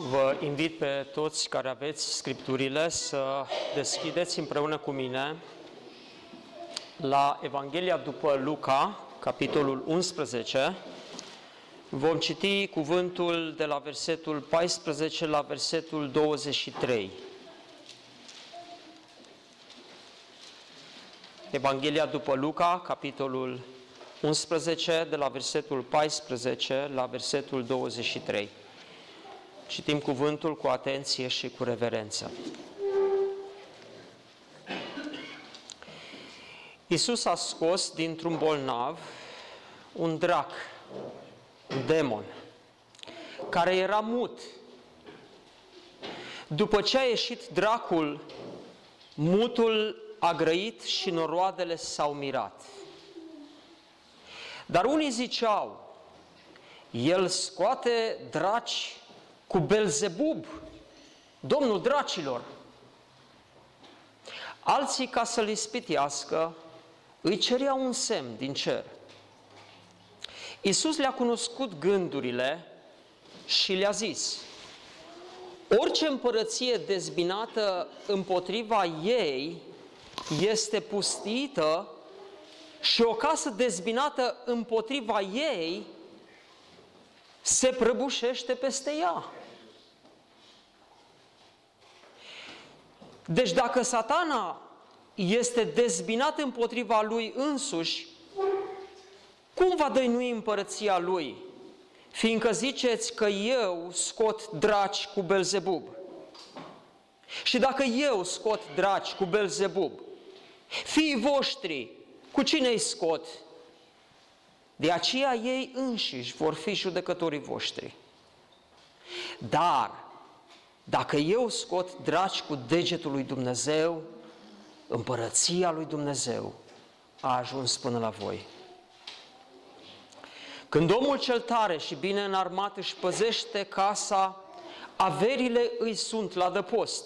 Vă invit pe toți care aveți scripturile să deschideți împreună cu mine la Evanghelia după Luca, capitolul 11. Vom citi cuvântul de la versetul 14 la versetul 23. Evanghelia după Luca, capitolul 11, de la versetul 14 la versetul 23. Citim cuvântul cu atenție și cu reverență. Iisus a scos dintr-un bolnav un drac, un demon, care era mut. După ce a ieșit dracul, mutul a grăit și noroadele s-au mirat. Dar unii ziceau, el scoate draci cu Belzebub, domnul dracilor. Alții, ca să-l ispitească, îi cerea un semn din cer. Iisus le-a cunoscut gândurile și le-a zis, orice împărăție dezbinată împotriva ei este pustită și o casă dezbinată împotriva ei se prăbușește peste ea. Deci dacă satana este dezbinat împotriva lui însuși, cum va dăinui împărăția lui? Fiindcă ziceți că eu scot draci cu Belzebub. Și dacă eu scot draci cu Belzebub, fiii voștri, cu cine îi scot? De aceea ei înșiși vor fi judecătorii voștri. Dar, dacă eu scot draci cu degetul lui Dumnezeu, împărăția lui Dumnezeu a ajuns până la voi. Când omul cel tare și bine înarmat își păzește casa, averile îi sunt la dăpost.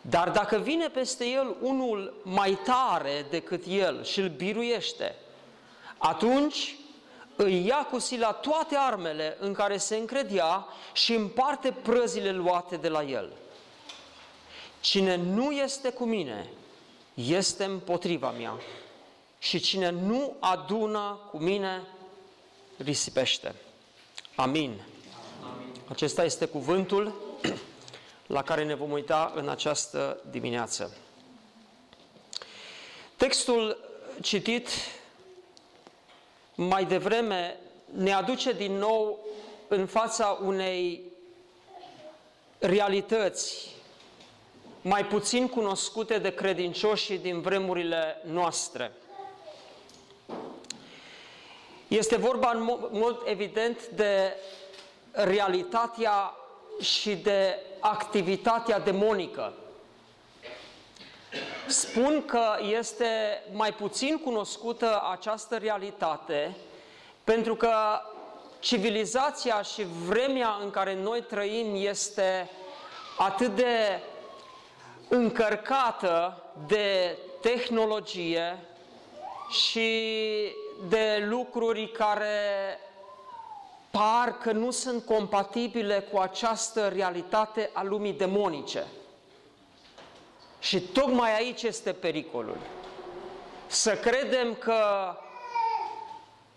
Dar dacă vine peste el unul mai tare decât el și îl biruiește, atunci îi ia cu sila toate armele în care se încredea și împarte prăzile luate de la el. Cine nu este cu mine, este împotriva mea. Și cine nu adună cu mine, risipește. Amin. Amin. Acesta este cuvântul la care ne vom uita în această dimineață. Textul citit mai devreme ne aduce din nou în fața unei realități mai puțin cunoscute de credincioșii din vremurile noastre. Este vorba în mod evident de realitatea și de activitatea demonică. Spun că este mai puțin cunoscută această realitate pentru că civilizația și vremea în care noi trăim este atât de încărcată de tehnologie și de lucruri care par că nu sunt compatibile cu această realitate a lumii demonice. Și tocmai aici este pericolul. Să credem că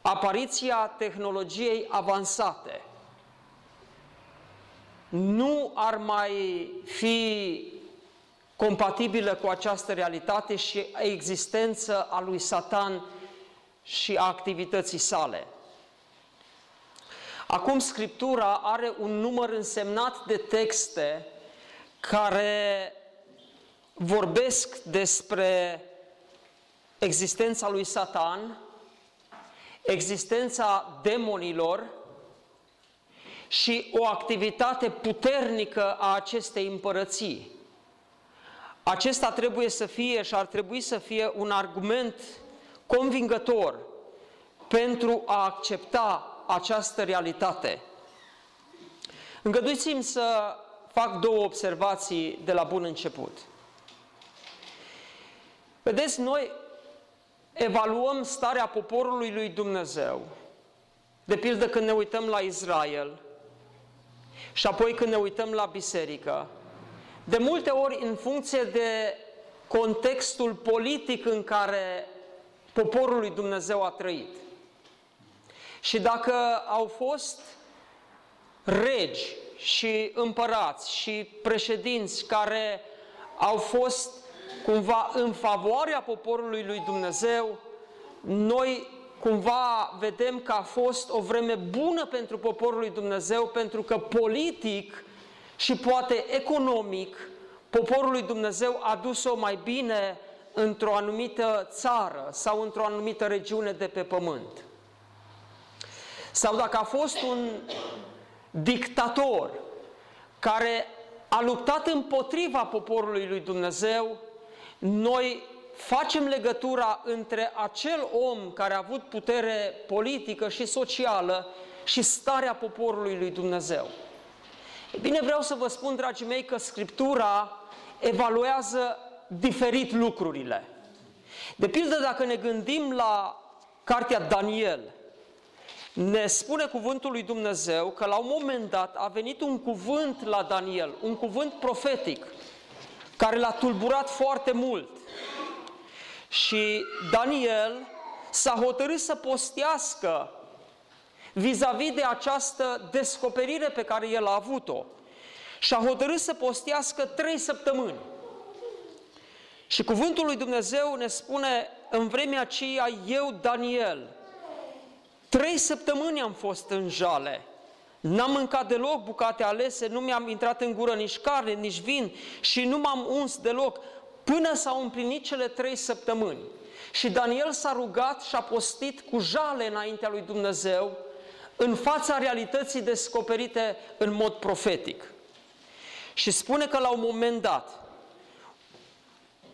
apariția tehnologiei avansate nu ar mai fi compatibilă cu această realitate și existență a lui Satan și a activității sale. Acum Scriptura are un număr însemnat de texte care vorbesc despre existența lui Satan, existența demonilor și o activitate puternică a acestei împărății. acesta trebuie să fie și ar trebui să fie un argument convingător pentru a accepta această realitate. Îngăduiți-mi să fac două observații de la bun început. Vedeți, noi evaluăm starea poporului lui Dumnezeu, de pildă când ne uităm la Israel și apoi când ne uităm la biserică, de multe ori în funcție de contextul politic în care poporul lui Dumnezeu a trăit. Și dacă au fost regi și împărați și președinți care au fost cumva în favoarea poporului lui Dumnezeu, noi cumva vedem că a fost o vreme bună pentru poporul lui Dumnezeu, pentru că politic și poate economic, poporul lui Dumnezeu a dus-o mai bine într-o anumită țară sau într-o anumită regiune de pe pământ. Sau dacă a fost un dictator care a luptat împotriva poporului lui Dumnezeu, noi facem legătura între acel om care a avut putere politică și socială și starea poporului lui Dumnezeu. E bine, vreau să vă spun, dragii mei, că Scriptura evaluează diferit lucrurile. De pildă, dacă ne gândim la cartea Daniel, ne spune cuvântul lui Dumnezeu că la un moment dat a venit un cuvânt la Daniel, un cuvânt profetic, care l-a tulburat foarte mult. Și Daniel s-a hotărât să postească vis-a-vis -vis de această descoperire pe care el a avut-o. Și a hotărât să postească trei săptămâni. Și cuvântul lui Dumnezeu ne spune, în vremea aceea, eu, Daniel, trei săptămâni am fost în jale, n-am mâncat deloc bucate alese, nu mi-am intrat în gură nici carne, nici vin și nu m-am uns deloc, până s-au împlinit cele trei săptămâni. Și Daniel s-a rugat și a postit cu jale înaintea lui Dumnezeu, în fața realității descoperite în mod profetic. Și spune că la un moment dat,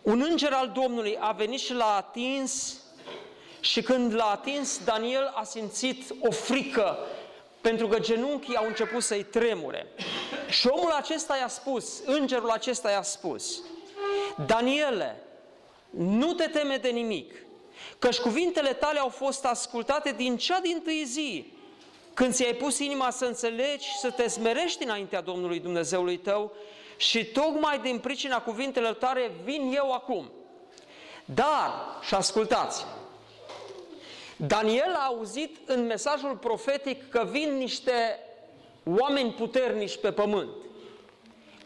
un înger al Domnului a venit și l-a atins și când l-a atins, Daniel a simțit o frică pentru că genunchii au început să-i tremure. Și omul acesta i-a spus, îngerul acesta i-a spus, Daniele, nu te teme de nimic, căci cuvintele tale au fost ascultate din cea din tâi zi, când ți-ai pus inima să înțelegi și să te smerești înaintea Domnului Dumnezeului tău și tocmai din pricina cuvintelor tale vin eu acum. Dar, și ascultați, Daniel a auzit în mesajul profetic că vin niște oameni puternici pe pământ,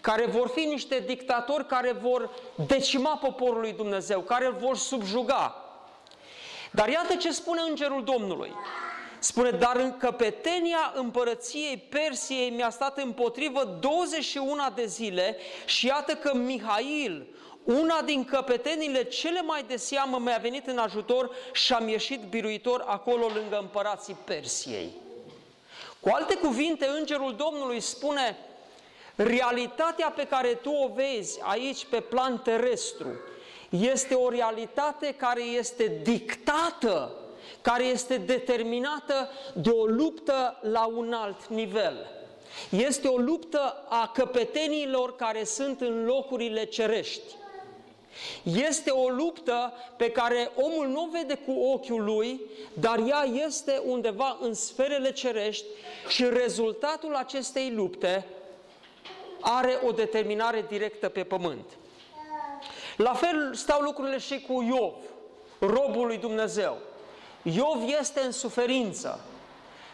care vor fi niște dictatori care vor decima poporul lui Dumnezeu, care îl vor subjuga. Dar iată ce spune îngerul Domnului. Spune, dar în căpetenia împărăției Persiei mi-a stat împotrivă 21 de zile și iată că Mihail, una din căpetenile cele mai de seamă mi-a venit în ajutor și am ieșit biruitor acolo lângă împărații Persiei. Cu alte cuvinte, Îngerul Domnului spune, realitatea pe care tu o vezi aici pe plan terestru este o realitate care este dictată, care este determinată de o luptă la un alt nivel. Este o luptă a căpetenilor care sunt în locurile cerești. Este o luptă pe care omul nu o vede cu ochiul lui, dar ea este undeva în sferele cerești și rezultatul acestei lupte are o determinare directă pe pământ. La fel stau lucrurile și cu Iov, robul lui Dumnezeu. Iov este în suferință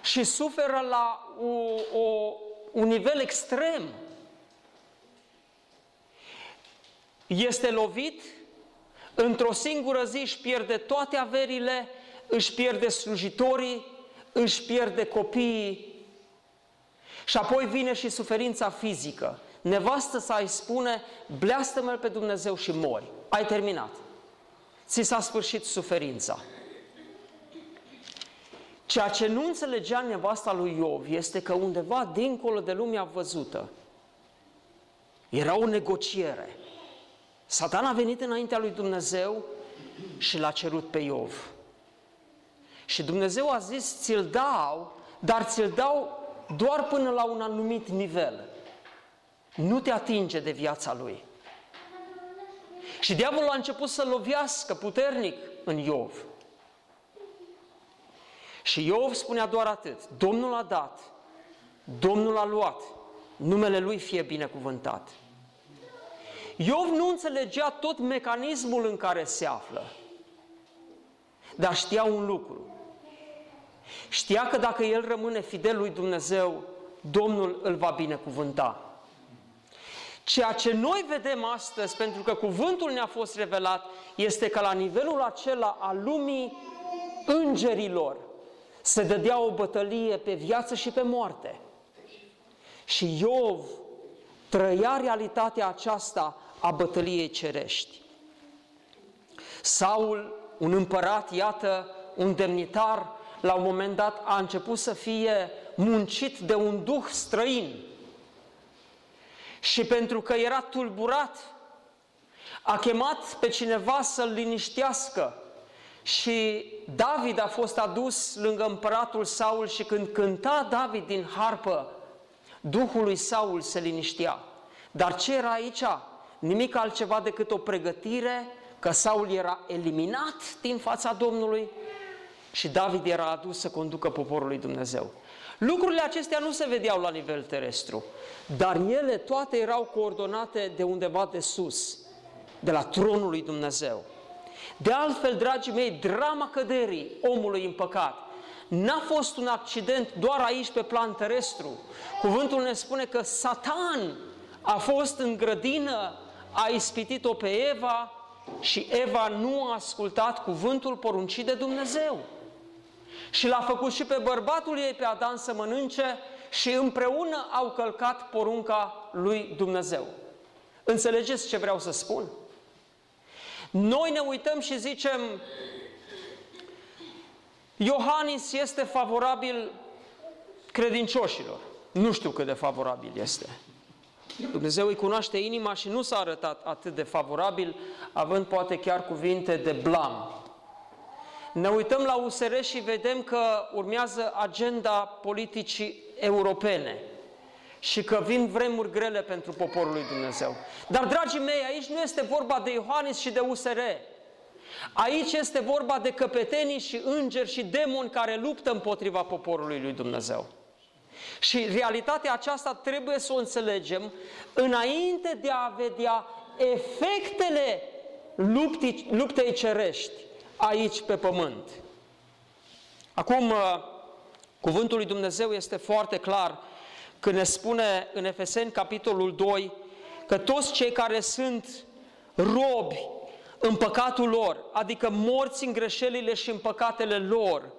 și suferă la o, o, un nivel extrem este lovit, într-o singură zi își pierde toate averile, își pierde slujitorii, își pierde copiii și apoi vine și suferința fizică. Nevastă să îi spune, bleastă-mă pe Dumnezeu și mori. Ai terminat. Ți s-a sfârșit suferința. Ceea ce nu înțelegea nevasta lui Iov este că undeva dincolo de lumea văzută era o negociere. Satan a venit înaintea lui Dumnezeu și l-a cerut pe Iov. Și Dumnezeu a zis, ți-l dau, dar ți-l dau doar până la un anumit nivel. Nu te atinge de viața lui. Și diavolul a început să lovească puternic în Iov. Și Iov spunea doar atât, Domnul a dat, Domnul a luat, numele Lui fie binecuvântat. Iov nu înțelegea tot mecanismul în care se află, dar știa un lucru. Știa că dacă el rămâne fidel lui Dumnezeu, Domnul îl va binecuvânta. Ceea ce noi vedem astăzi, pentru că cuvântul ne-a fost revelat, este că la nivelul acela al lumii îngerilor se dădea o bătălie pe viață și pe moarte. Și Iov trăia realitatea aceasta a bătăliei cerești. Saul, un împărat, iată, un demnitar, la un moment dat a început să fie muncit de un duh străin. Și pentru că era tulburat, a chemat pe cineva să-l liniștească. Și David a fost adus lângă împăratul Saul și când cânta David din harpă, Duhul lui Saul se liniștea. Dar ce era aici? Nimic altceva decât o pregătire că Saul era eliminat din fața Domnului și David era adus să conducă poporul lui Dumnezeu. Lucrurile acestea nu se vedeau la nivel terestru, dar ele toate erau coordonate de undeva de sus, de la tronul lui Dumnezeu. De altfel, dragii mei, drama căderii omului în păcat n-a fost un accident doar aici pe plan terestru. Cuvântul ne spune că Satan a fost în grădină, a ispitit-o pe Eva și Eva nu a ascultat cuvântul poruncit de Dumnezeu. Și l-a făcut și pe bărbatul ei, pe Adam, să mănânce și împreună au călcat porunca lui Dumnezeu. Înțelegeți ce vreau să spun? Noi ne uităm și zicem, Iohannis este favorabil credincioșilor. Nu știu cât de favorabil este. Dumnezeu îi cunoaște inima și nu s-a arătat atât de favorabil, având poate chiar cuvinte de blam. Ne uităm la USR și vedem că urmează agenda politicii europene și că vin vremuri grele pentru poporul lui Dumnezeu. Dar, dragii mei, aici nu este vorba de Iohannis și de USR. Aici este vorba de căpetenii și îngeri și demoni care luptă împotriva poporului lui Dumnezeu. Și realitatea aceasta trebuie să o înțelegem înainte de a vedea efectele luptii, luptei cerești aici pe pământ. Acum, uh, cuvântul lui Dumnezeu este foarte clar când ne spune în Efeseni, capitolul 2, că toți cei care sunt robi în păcatul lor, adică morți în greșelile și în păcatele lor,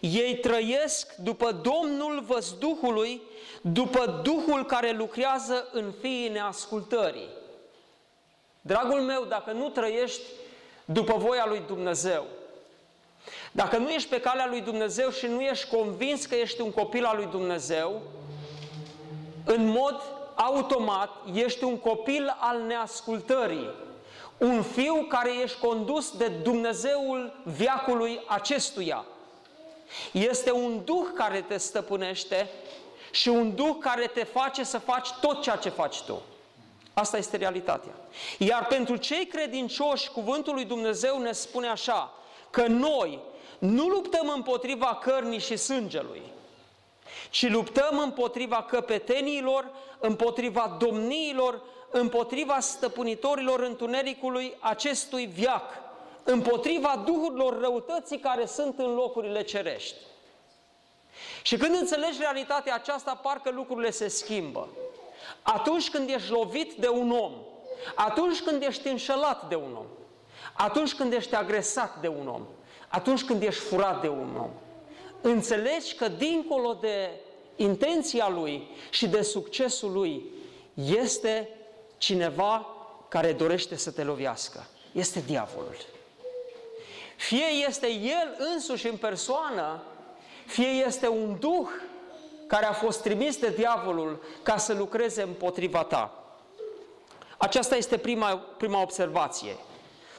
ei trăiesc după Domnul văzduhului, după Duhul care lucrează în fiii neascultării. Dragul meu, dacă nu trăiești după voia lui Dumnezeu, dacă nu ești pe calea lui Dumnezeu și nu ești convins că ești un copil al lui Dumnezeu, în mod automat ești un copil al neascultării, un fiu care ești condus de Dumnezeul viacului acestuia. Este un duh care te stăpânește și un duh care te face să faci tot ceea ce faci tu. Asta este realitatea. Iar pentru cei credincioși, cuvântul lui Dumnezeu ne spune așa, că noi nu luptăm împotriva cărnii și sângelui, ci luptăm împotriva căpeteniilor, împotriva domniilor, împotriva stăpânitorilor întunericului acestui viac, împotriva duhurilor răutății care sunt în locurile cerești. Și când înțelegi realitatea aceasta, parcă lucrurile se schimbă. Atunci când ești lovit de un om, atunci când ești înșelat de un om, atunci când ești agresat de un om, atunci când ești furat de un om, înțelegi că dincolo de intenția lui și de succesul lui este cineva care dorește să te lovească. Este diavolul. Fie este el însuși în persoană, fie este un duh care a fost trimis de diavolul ca să lucreze împotriva ta. Aceasta este prima, prima observație.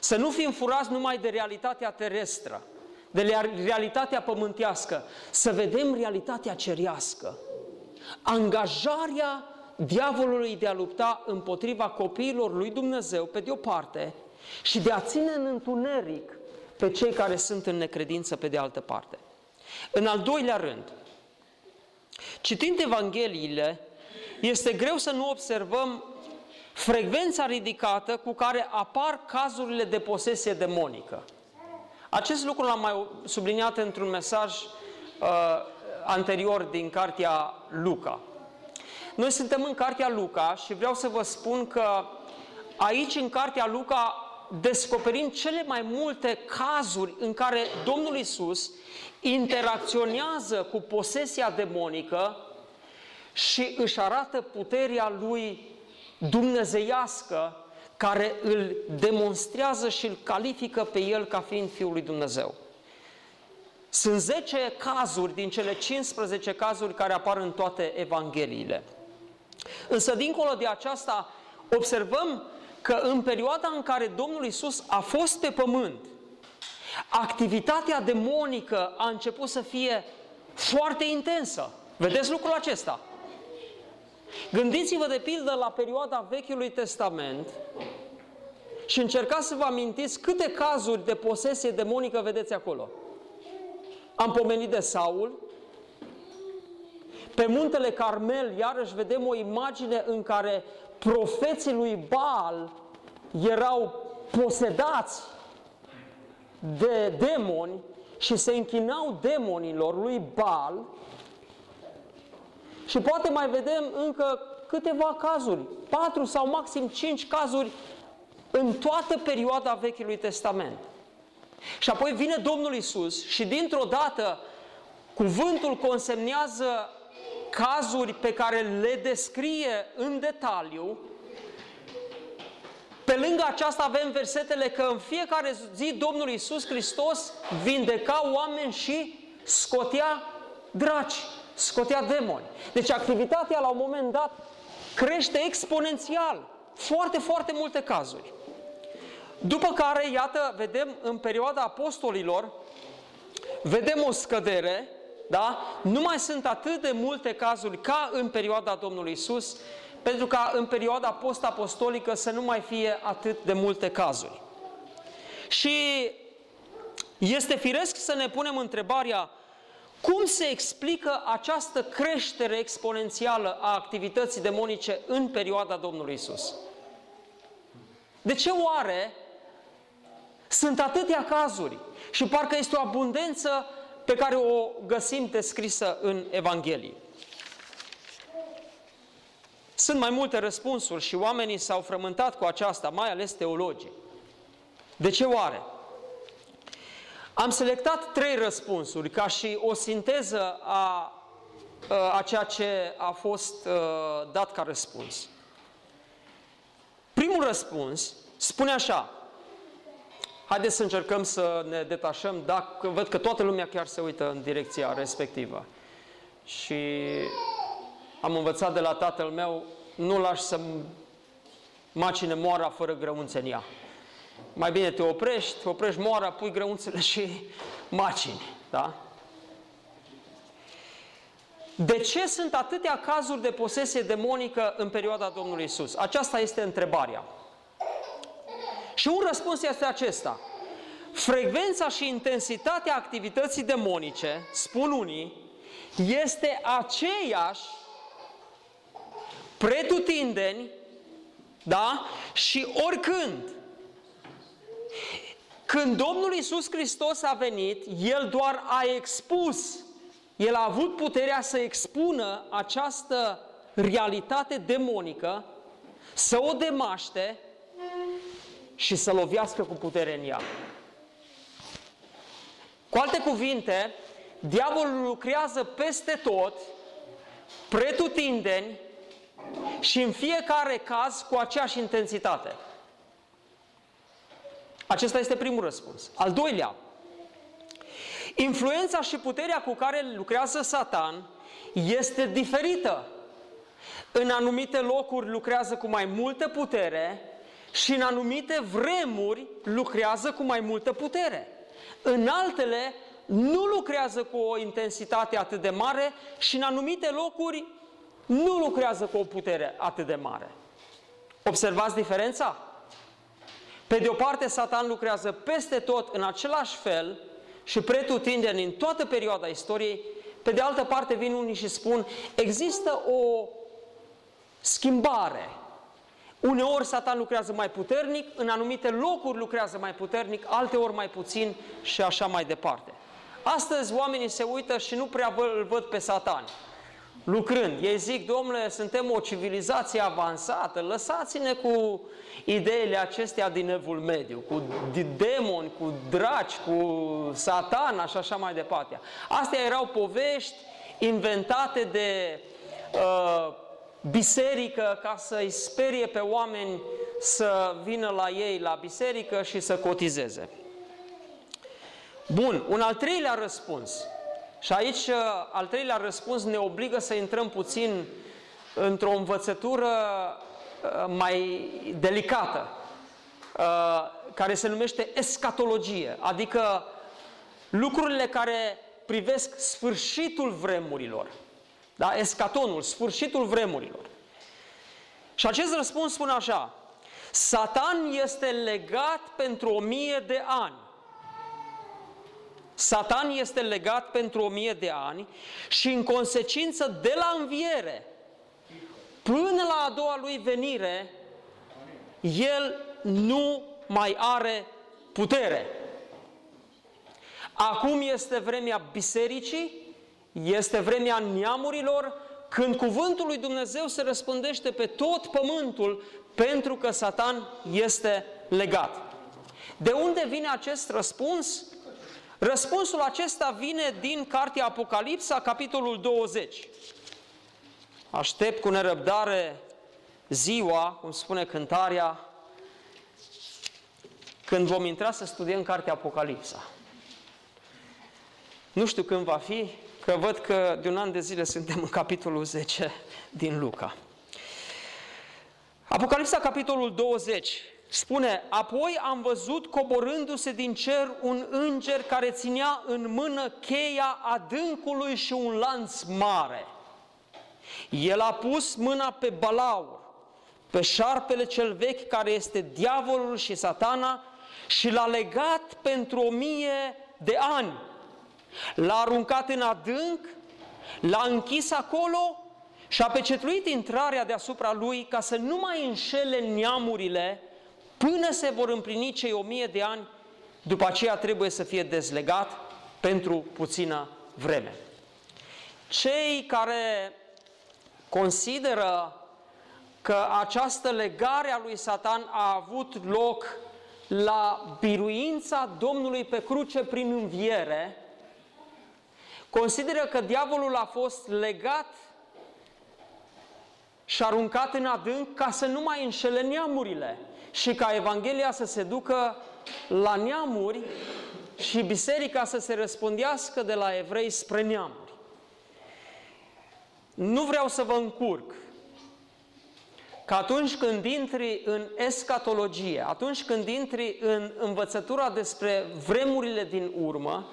Să nu fim furați numai de realitatea terestră, de realitatea pământească, să vedem realitatea cerească. Angajarea diavolului de a lupta împotriva copiilor lui Dumnezeu, pe de o parte, și de a ține în întuneric pe cei care sunt în necredință, pe de altă parte. În al doilea rând, citind Evangheliile, este greu să nu observăm frecvența ridicată cu care apar cazurile de posesie demonică. Acest lucru l-am mai subliniat într-un mesaj uh, anterior din cartea Luca. Noi suntem în cartea Luca și vreau să vă spun că aici în cartea Luca descoperim cele mai multe cazuri în care Domnul Isus interacționează cu posesia demonică și își arată puterea lui dumnezeiască care îl demonstrează și îl califică pe el ca fiind Fiul lui Dumnezeu. Sunt 10 cazuri din cele 15 cazuri care apar în toate Evangheliile. Însă, dincolo de aceasta, observăm că în perioada în care Domnul Isus a fost pe pământ, activitatea demonică a început să fie foarte intensă. Vedeți lucrul acesta? Gândiți-vă de pildă la perioada Vechiului Testament și încercați să vă amintiți câte cazuri de posesie demonică vedeți acolo. Am pomenit de Saul, pe muntele Carmel, iarăși vedem o imagine în care profeții lui Baal erau posedați de demoni și se închinau demonilor lui Baal și poate mai vedem încă câteva cazuri, patru sau maxim cinci cazuri în toată perioada Vechiului Testament. Și apoi vine Domnul Isus și dintr-o dată cuvântul consemnează cazuri pe care le descrie în detaliu. Pe lângă aceasta avem versetele că în fiecare zi Domnul Isus Hristos vindeca oameni și scotea draci, scotea demoni. Deci activitatea la un moment dat crește exponențial. Foarte, foarte multe cazuri. După care, iată, vedem în perioada apostolilor, vedem o scădere da? Nu mai sunt atât de multe cazuri ca în perioada Domnului Isus, pentru ca în perioada post-apostolică să nu mai fie atât de multe cazuri. Și este firesc să ne punem întrebarea cum se explică această creștere exponențială a activității demonice în perioada Domnului Isus? De ce oare sunt atâtea cazuri și parcă este o abundență pe care o găsim descrisă în Evanghelie. Sunt mai multe răspunsuri și oamenii s-au frământat cu aceasta, mai ales teologii. De ce oare? Am selectat trei răspunsuri ca și o sinteză a, a ceea ce a fost a, dat ca răspuns. Primul răspuns spune așa, haideți să încercăm să ne detașăm, dacă văd că toată lumea chiar se uită în direcția respectivă. Și am învățat de la tatăl meu, nu lași să macine moara fără grăunțe în ea. Mai bine te oprești, oprești moara, pui grăunțele și macini. Da? De ce sunt atâtea cazuri de posesie demonică în perioada Domnului Isus? Aceasta este întrebarea. Și un răspuns este acesta. Frecvența și intensitatea activității demonice, spun unii, este aceeași pretutindeni, da? Și oricând. Când Domnul Isus Hristos a venit, El doar a expus, El a avut puterea să expună această realitate demonică, să o demaște și să lovească cu putere în ea. Cu alte cuvinte, diavolul lucrează peste tot, pretutindeni și în fiecare caz cu aceeași intensitate. Acesta este primul răspuns. Al doilea, influența și puterea cu care lucrează Satan este diferită. în anumite locuri lucrează cu mai multă putere și în anumite vremuri lucrează cu mai multă putere. În altele nu lucrează cu o intensitate atât de mare și în anumite locuri nu lucrează cu o putere atât de mare. Observați diferența? Pe de o parte, Satan lucrează peste tot în același fel și pretutindeni în toată perioada istoriei, pe de altă parte vin unii și spun, există o schimbare. Uneori Satan lucrează mai puternic, în anumite locuri lucrează mai puternic, alteori mai puțin și așa mai departe. Astăzi oamenii se uită și nu prea îl văd pe Satan lucrând. Ei zic, domnule, suntem o civilizație avansată, lăsați-ne cu ideile acestea din evul mediu, cu demoni, cu draci, cu satana și așa mai departe. Astea erau povești inventate de uh, biserică ca să-i sperie pe oameni să vină la ei la biserică și să cotizeze. Bun, un al treilea răspuns. Și aici uh, al treilea răspuns ne obligă să intrăm puțin într-o învățătură uh, mai delicată, uh, care se numește escatologie, adică lucrurile care privesc sfârșitul vremurilor. Da? Escatonul, sfârșitul vremurilor. Și acest răspuns spune așa, Satan este legat pentru o mie de ani Satan este legat pentru o mie de ani și în consecință de la înviere până la a doua lui venire, el nu mai are putere. Acum este vremea bisericii, este vremea neamurilor, când cuvântul lui Dumnezeu se răspândește pe tot pământul, pentru că Satan este legat. De unde vine acest răspuns? Răspunsul acesta vine din Cartea Apocalipsa, capitolul 20. Aștept cu nerăbdare ziua, cum spune cântarea, când vom intra să studiem Cartea Apocalipsa. Nu știu când va fi, că văd că de un an de zile suntem în capitolul 10 din Luca. Apocalipsa, capitolul 20, Spune, apoi am văzut coborându-se din cer un înger care ținea în mână cheia adâncului și un lanț mare. El a pus mâna pe balaur, pe șarpele cel vechi care este diavolul și satana și l-a legat pentru o mie de ani. L-a aruncat în adânc, l-a închis acolo și a pecetluit intrarea deasupra lui ca să nu mai înșele neamurile până se vor împlini cei o mie de ani, după aceea trebuie să fie dezlegat pentru puțină vreme. Cei care consideră că această legare a lui Satan a avut loc la biruința Domnului pe cruce prin înviere, consideră că diavolul a fost legat și aruncat în adânc ca să nu mai înșele neamurile și ca Evanghelia să se ducă la neamuri și biserica să se răspundească de la evrei spre neamuri. Nu vreau să vă încurc că atunci când intri în escatologie, atunci când intri în învățătura despre vremurile din urmă,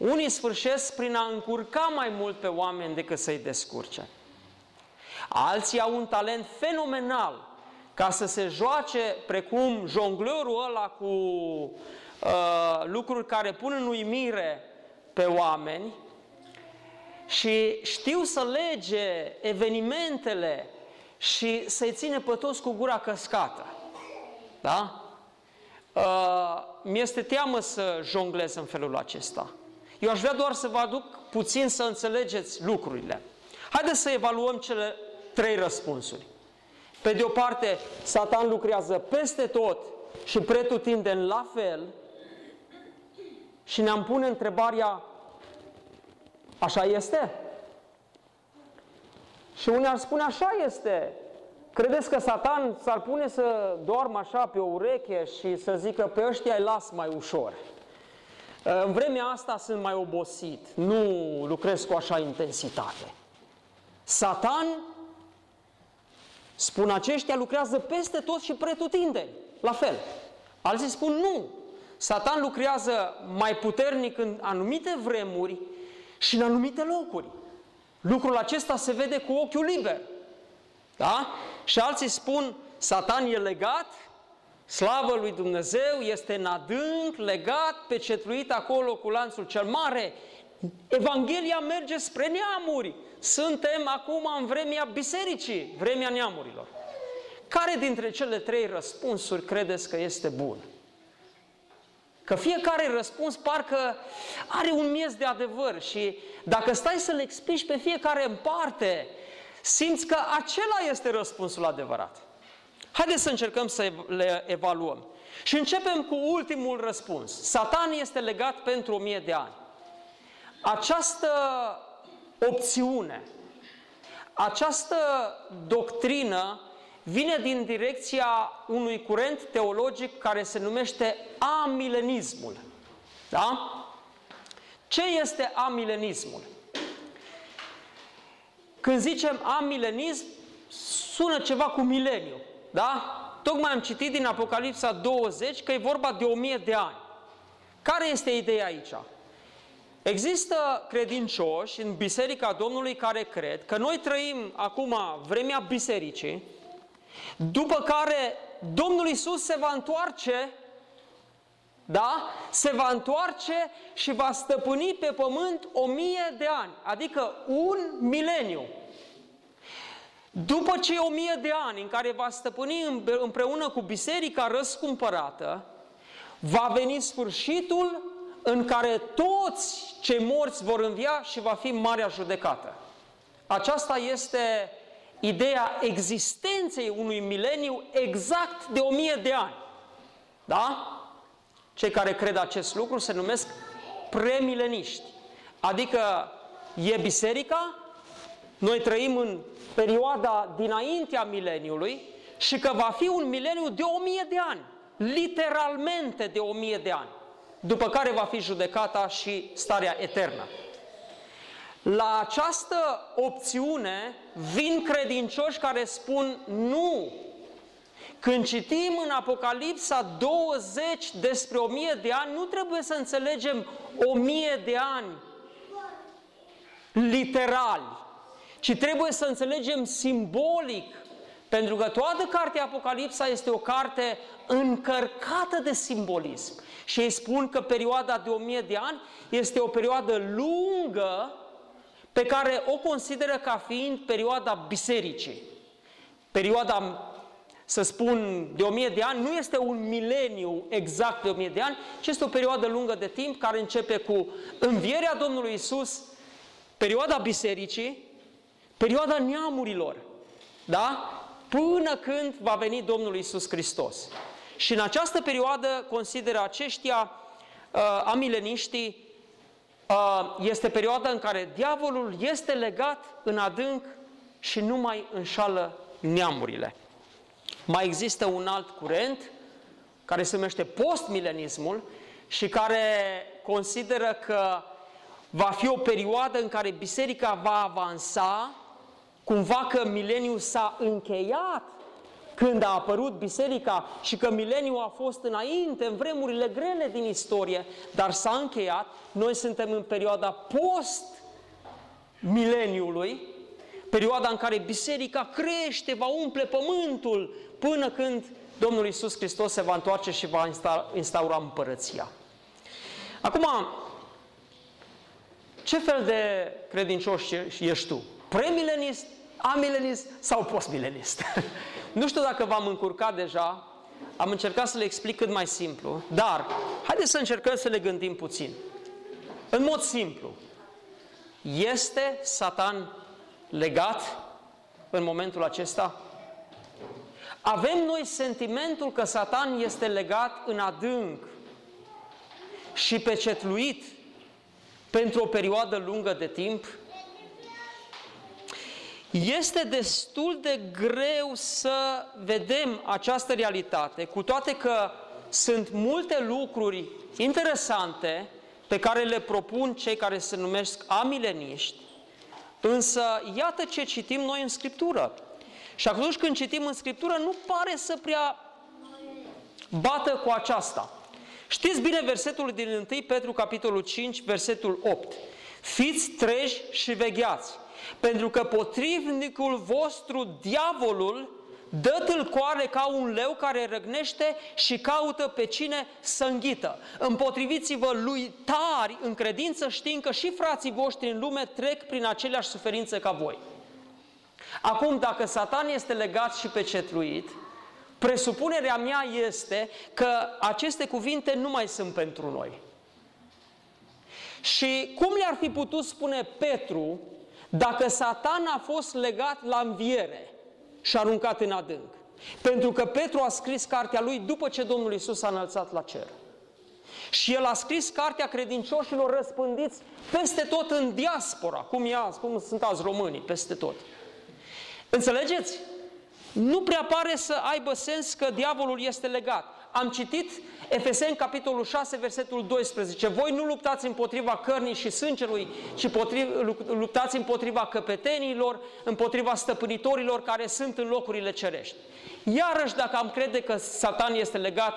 unii sfârșesc prin a încurca mai mult pe oameni decât să-i descurce. Alții au un talent fenomenal ca să se joace precum jonglorul ăla cu uh, lucruri care pun în uimire pe oameni și știu să lege evenimentele și să-i ține pe toți cu gura căscată. Da? Uh, mi-este teamă să jonglez în felul acesta. Eu aș vrea doar să vă aduc puțin să înțelegeți lucrurile. Haideți să evaluăm cele trei răspunsuri. Pe de o parte, Satan lucrează peste tot și pretutindeni la fel și ne-am pune întrebarea, așa este? Și unii ar spune, așa este. Credeți că Satan s-ar pune să doarmă așa pe o ureche și să zică pe ăștia îi las mai ușor? În vremea asta sunt mai obosit, nu lucrez cu așa intensitate. Satan Spun aceștia lucrează peste tot și pretutindeni, la fel. Alții spun nu, Satan lucrează mai puternic în anumite vremuri și în anumite locuri. Lucrul acesta se vede cu ochiul liber. Da? Și alții spun, Satan e legat, slavă lui Dumnezeu, este în adânc, legat, pecetluit acolo cu lanțul cel mare. Evanghelia merge spre neamuri. Suntem acum în vremea bisericii, vremea neamurilor. Care dintre cele trei răspunsuri credeți că este bun? Că fiecare răspuns parcă are un miez de adevăr și dacă stai să le explici pe fiecare în parte, simți că acela este răspunsul adevărat. Haideți să încercăm să le evaluăm. Și începem cu ultimul răspuns. Satan este legat pentru o mie de ani. Această opțiune, această doctrină vine din direcția unui curent teologic care se numește amilenismul. Da? Ce este amilenismul? Când zicem amilenism, sună ceva cu mileniu. Da? Tocmai am citit din Apocalipsa 20 că e vorba de o mie de ani. Care este ideea aici? Există credincioși în Biserica Domnului care cred că noi trăim acum vremea bisericii, după care Domnul Isus se va întoarce, da? Se va întoarce și va stăpâni pe pământ o mie de ani, adică un mileniu. După cei o mie de ani în care va stăpâni împreună cu biserica răscumpărată, va veni sfârșitul în care toți cei morți vor învia și va fi marea judecată. Aceasta este ideea existenței unui mileniu exact de o mie de ani. Da? Cei care cred acest lucru se numesc premileniști. Adică e biserica, noi trăim în perioada dinaintea mileniului și că va fi un mileniu de o mie de ani, literalmente de o mie de ani, după care va fi judecata și starea eternă. La această opțiune vin credincioși care spun nu. Când citim în Apocalipsa 20 despre o mie de ani, nu trebuie să înțelegem o mie de ani literali, ci trebuie să înțelegem simbolic, pentru că toată cartea Apocalipsa este o carte încărcată de simbolism. Și ei spun că perioada de o mie de ani este o perioadă lungă pe care o consideră ca fiind perioada bisericii. Perioada, să spun, de o mie de ani, nu este un mileniu exact de o mie de ani, ci este o perioadă lungă de timp care începe cu învierea Domnului Isus, perioada bisericii, perioada neamurilor, da? Până când va veni Domnul Isus Hristos. Și în această perioadă consideră aceștia uh, amileniștii este perioada în care diavolul este legat în adânc și nu mai înșală neamurile. Mai există un alt curent care se numește postmilenismul și care consideră că va fi o perioadă în care biserica va avansa, cumva că mileniul s-a încheiat când a apărut biserica și că mileniul a fost înainte, în vremurile grele din istorie, dar s-a încheiat, noi suntem în perioada post-mileniului, perioada în care biserica crește, va umple pământul, până când Domnul Isus Hristos se va întoarce și va instaura împărăția. Acum, ce fel de credincioș ești tu? Premilenist, amilenist sau postmilenist? Nu știu dacă v-am încurcat deja, am încercat să le explic cât mai simplu, dar haideți să încercăm să le gândim puțin. În mod simplu, este Satan legat în momentul acesta? Avem noi sentimentul că Satan este legat în adânc și pecetluit pentru o perioadă lungă de timp? Este destul de greu să vedem această realitate, cu toate că sunt multe lucruri interesante pe care le propun cei care se numesc amileniști, însă iată ce citim noi în Scriptură. Și atunci când citim în Scriptură, nu pare să prea bată cu aceasta. Știți bine versetul din 1 Petru, capitolul 5, versetul 8. Fiți treji și vegheați, pentru că potrivnicul vostru, diavolul, dă tâlcoare ca un leu care răgnește și caută pe cine să înghită. Împotriviți-vă lui tari în credință, știind că și frații voștri în lume trec prin aceleași suferințe ca voi. Acum, dacă Satan este legat și pecetluit, presupunerea mea este că aceste cuvinte nu mai sunt pentru noi. Și cum le-ar fi putut spune Petru dacă Satan a fost legat la înviere și aruncat în adânc? Pentru că Petru a scris cartea lui după ce Domnul Isus a înălțat la cer. Și el a scris cartea credincioșilor răspândiți peste tot în diaspora, cum, e azi, cum sunt azi românii, peste tot. Înțelegeți? Nu prea pare să aibă sens că diavolul este legat. Am citit Efeseni, capitolul 6, versetul 12. Voi nu luptați împotriva cărnii și sângelui, ci luptați împotriva căpetenilor, împotriva stăpânitorilor care sunt în locurile cerești. Iarăși, dacă am crede că Satan este legat,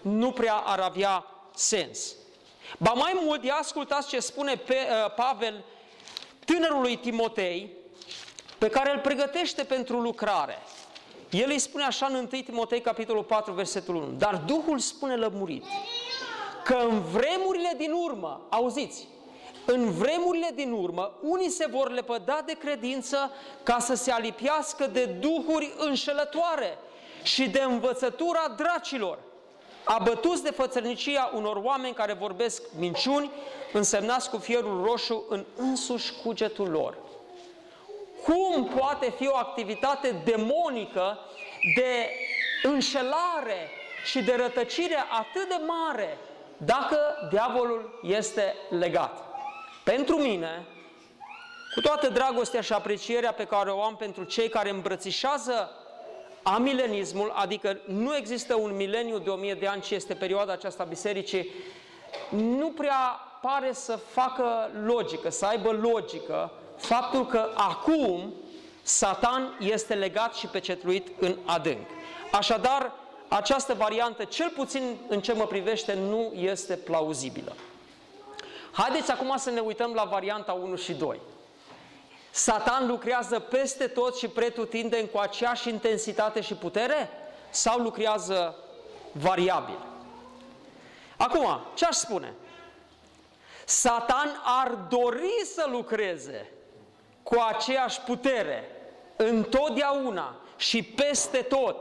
nu prea ar avea sens. Ba mai mult, ia ascultați ce spune pe, uh, Pavel tânărului Timotei, pe care îl pregătește pentru lucrare. El îi spune așa în 1 Timotei, capitolul 4, versetul 1. Dar Duhul spune lămurit că în vremurile din urmă, auziți, în vremurile din urmă, unii se vor lepăda de credință ca să se alipiască de duhuri înșelătoare și de învățătura dracilor, abătuți de fățărnicia unor oameni care vorbesc minciuni, însemnați cu fierul roșu în însuși cugetul lor. Cum poate fi o activitate demonică de înșelare și de rătăcire atât de mare dacă diavolul este legat? Pentru mine, cu toată dragostea și aprecierea pe care o am pentru cei care îmbrățișează amilenismul, adică nu există un mileniu de o mie de ani, ci este perioada aceasta bisericii, nu prea pare să facă logică, să aibă logică faptul că acum Satan este legat și pecetluit în adânc. Așadar, această variantă, cel puțin în ce mă privește, nu este plauzibilă. Haideți acum să ne uităm la varianta 1 și 2. Satan lucrează peste tot și pretutindeni cu aceeași intensitate și putere? Sau lucrează variabil? Acum, ce aș spune? Satan ar dori să lucreze cu aceeași putere, întotdeauna și peste tot.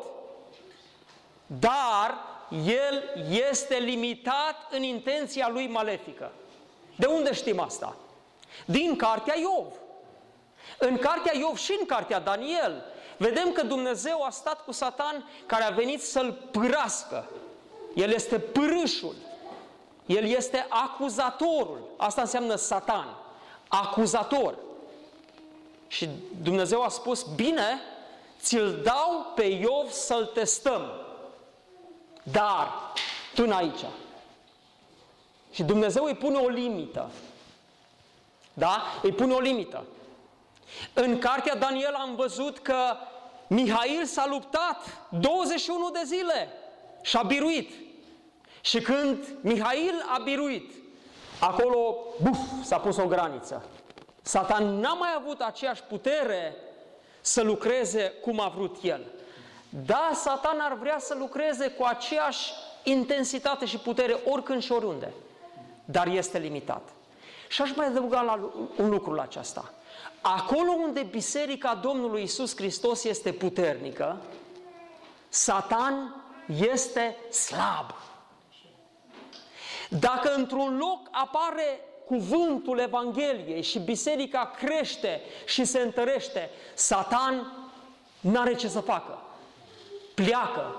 Dar el este limitat în intenția lui malefică. De unde știm asta? Din cartea Iov. În cartea Iov și în cartea Daniel, vedem că Dumnezeu a stat cu Satan care a venit să-l pârască. El este pârâșul. El este acuzatorul. Asta înseamnă Satan. Acuzator. Și Dumnezeu a spus, bine, ți-l dau pe Iov să-l testăm. Dar, până aici. Și Dumnezeu îi pune o limită. Da? Îi pune o limită. În cartea Daniel am văzut că Mihail s-a luptat 21 de zile și a biruit. Și când Mihail a biruit, acolo, buf, s-a pus o graniță. Satan n-a mai avut aceeași putere să lucreze cum a vrut el. Da, Satan ar vrea să lucreze cu aceeași intensitate și putere oricând și oriunde, dar este limitat. Și aș mai adăuga la un lucru la aceasta. Acolo unde Biserica Domnului Isus Hristos este puternică, Satan este slab. Dacă într-un loc apare cuvântul Evangheliei și biserica crește și se întărește, Satan n-are ce să facă. Pleacă,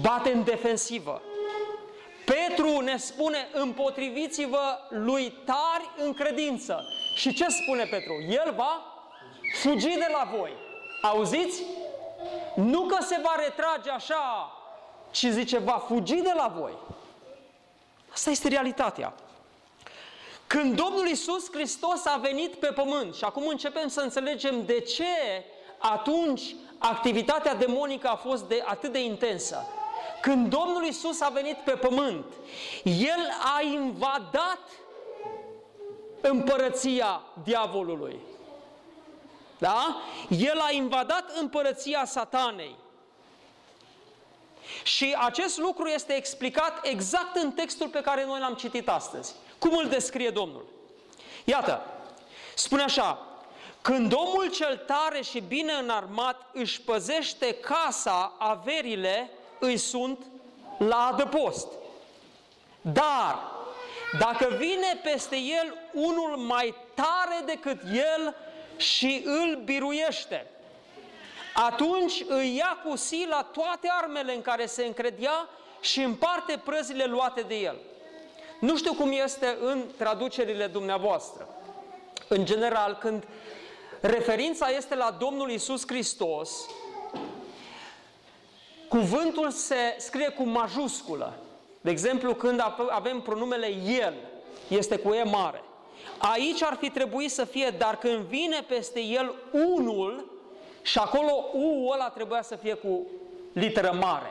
bate în defensivă. Petru ne spune, împotriviți-vă lui tari în credință. Și ce spune Petru? El va fugi de la voi. Auziți? Nu că se va retrage așa, ci zice, va fugi de la voi. Asta este realitatea. Când Domnul Isus Hristos a venit pe pământ și acum începem să înțelegem de ce atunci activitatea demonică a fost de, atât de intensă. Când Domnul Isus a venit pe pământ, El a invadat împărăția diavolului. Da? El a invadat împărăția satanei. Și acest lucru este explicat exact în textul pe care noi l-am citit astăzi. Cum îl descrie Domnul? Iată, spune așa, când omul cel tare și bine înarmat își păzește casa, averile îi sunt la adăpost. Dar, dacă vine peste el unul mai tare decât el și îl biruiește, atunci îi ia cu sila toate armele în care se încredea și împarte prăzile luate de el. Nu știu cum este în traducerile dumneavoastră. În general, când referința este la Domnul Isus Hristos, cuvântul se scrie cu majusculă. De exemplu, când avem pronumele El, este cu E mare. Aici ar fi trebuit să fie, dar când vine peste El unul, și acolo U ăla trebuia să fie cu literă mare.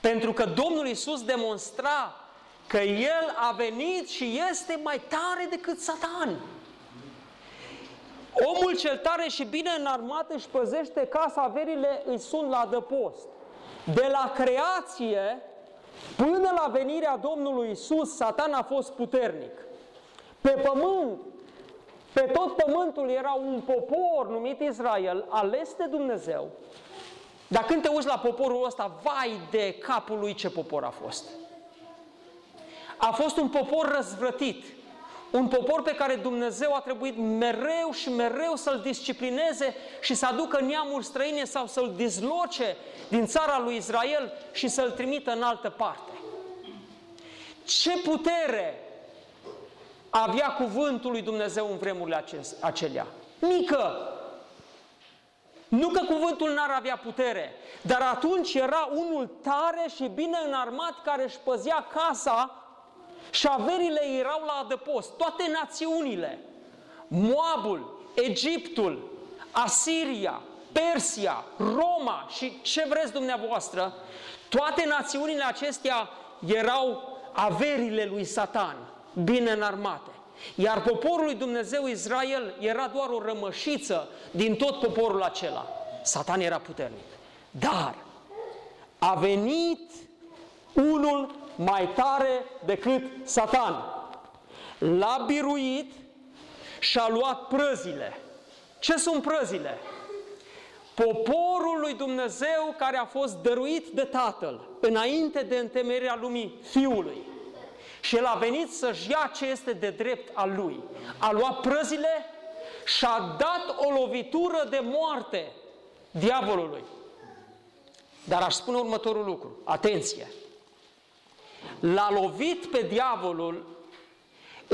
Pentru că Domnul Isus demonstra că El a venit și este mai tare decât Satan. Omul cel tare și bine înarmat își păzește casa, averile îi sunt la adăpost. De la creație până la venirea Domnului Isus, Satan a fost puternic. Pe pământ, pe tot pământul era un popor numit Israel, ales de Dumnezeu. Dar când te uiți la poporul ăsta, vai de capul lui ce popor a fost. A fost un popor răzvrătit, un popor pe care Dumnezeu a trebuit mereu și mereu să-l disciplineze și să aducă neamuri străine sau să-l dizloce din țara lui Israel și să-l trimită în altă parte. Ce putere avea cuvântul lui Dumnezeu în vremurile acelea? Mică! Nu că cuvântul n-ar avea putere, dar atunci era unul tare și bine înarmat care își păzea casa și averile erau la adăpost. Toate națiunile, Moabul, Egiptul, Asiria, Persia, Roma și ce vreți dumneavoastră, toate națiunile acestea erau averile lui Satan, bine înarmate. Iar poporul lui Dumnezeu Israel era doar o rămășiță din tot poporul acela. Satan era puternic. Dar a venit unul mai tare decât Satan. L-a biruit și a luat prăzile. Ce sunt prăzile? Poporul lui Dumnezeu care a fost dăruit de Tatăl înainte de întemeierea lumii Fiului. Și el a venit să-și ia ce este de drept al lui. A luat prăzile și a dat o lovitură de moarte diavolului. Dar aș spune următorul lucru. Atenție! L-a lovit pe diavolul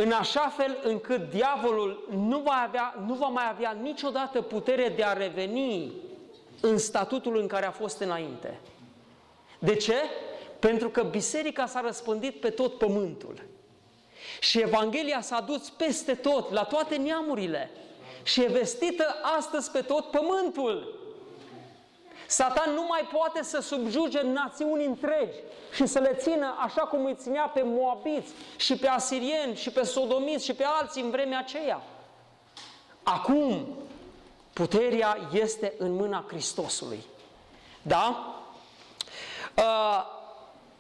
în așa fel încât diavolul nu va, avea, nu va mai avea niciodată putere de a reveni în statutul în care a fost înainte. De ce? Pentru că biserica s-a răspândit pe tot pământul. Și Evanghelia s-a dus peste tot, la toate neamurile. Și e vestită astăzi pe tot pământul. Satan nu mai poate să subjuge națiuni întregi și să le țină așa cum îi ținea pe moabiți și pe asirieni și pe sodomiți și pe alții în vremea aceea. Acum, puterea este în mâna Hristosului. Da? Uh,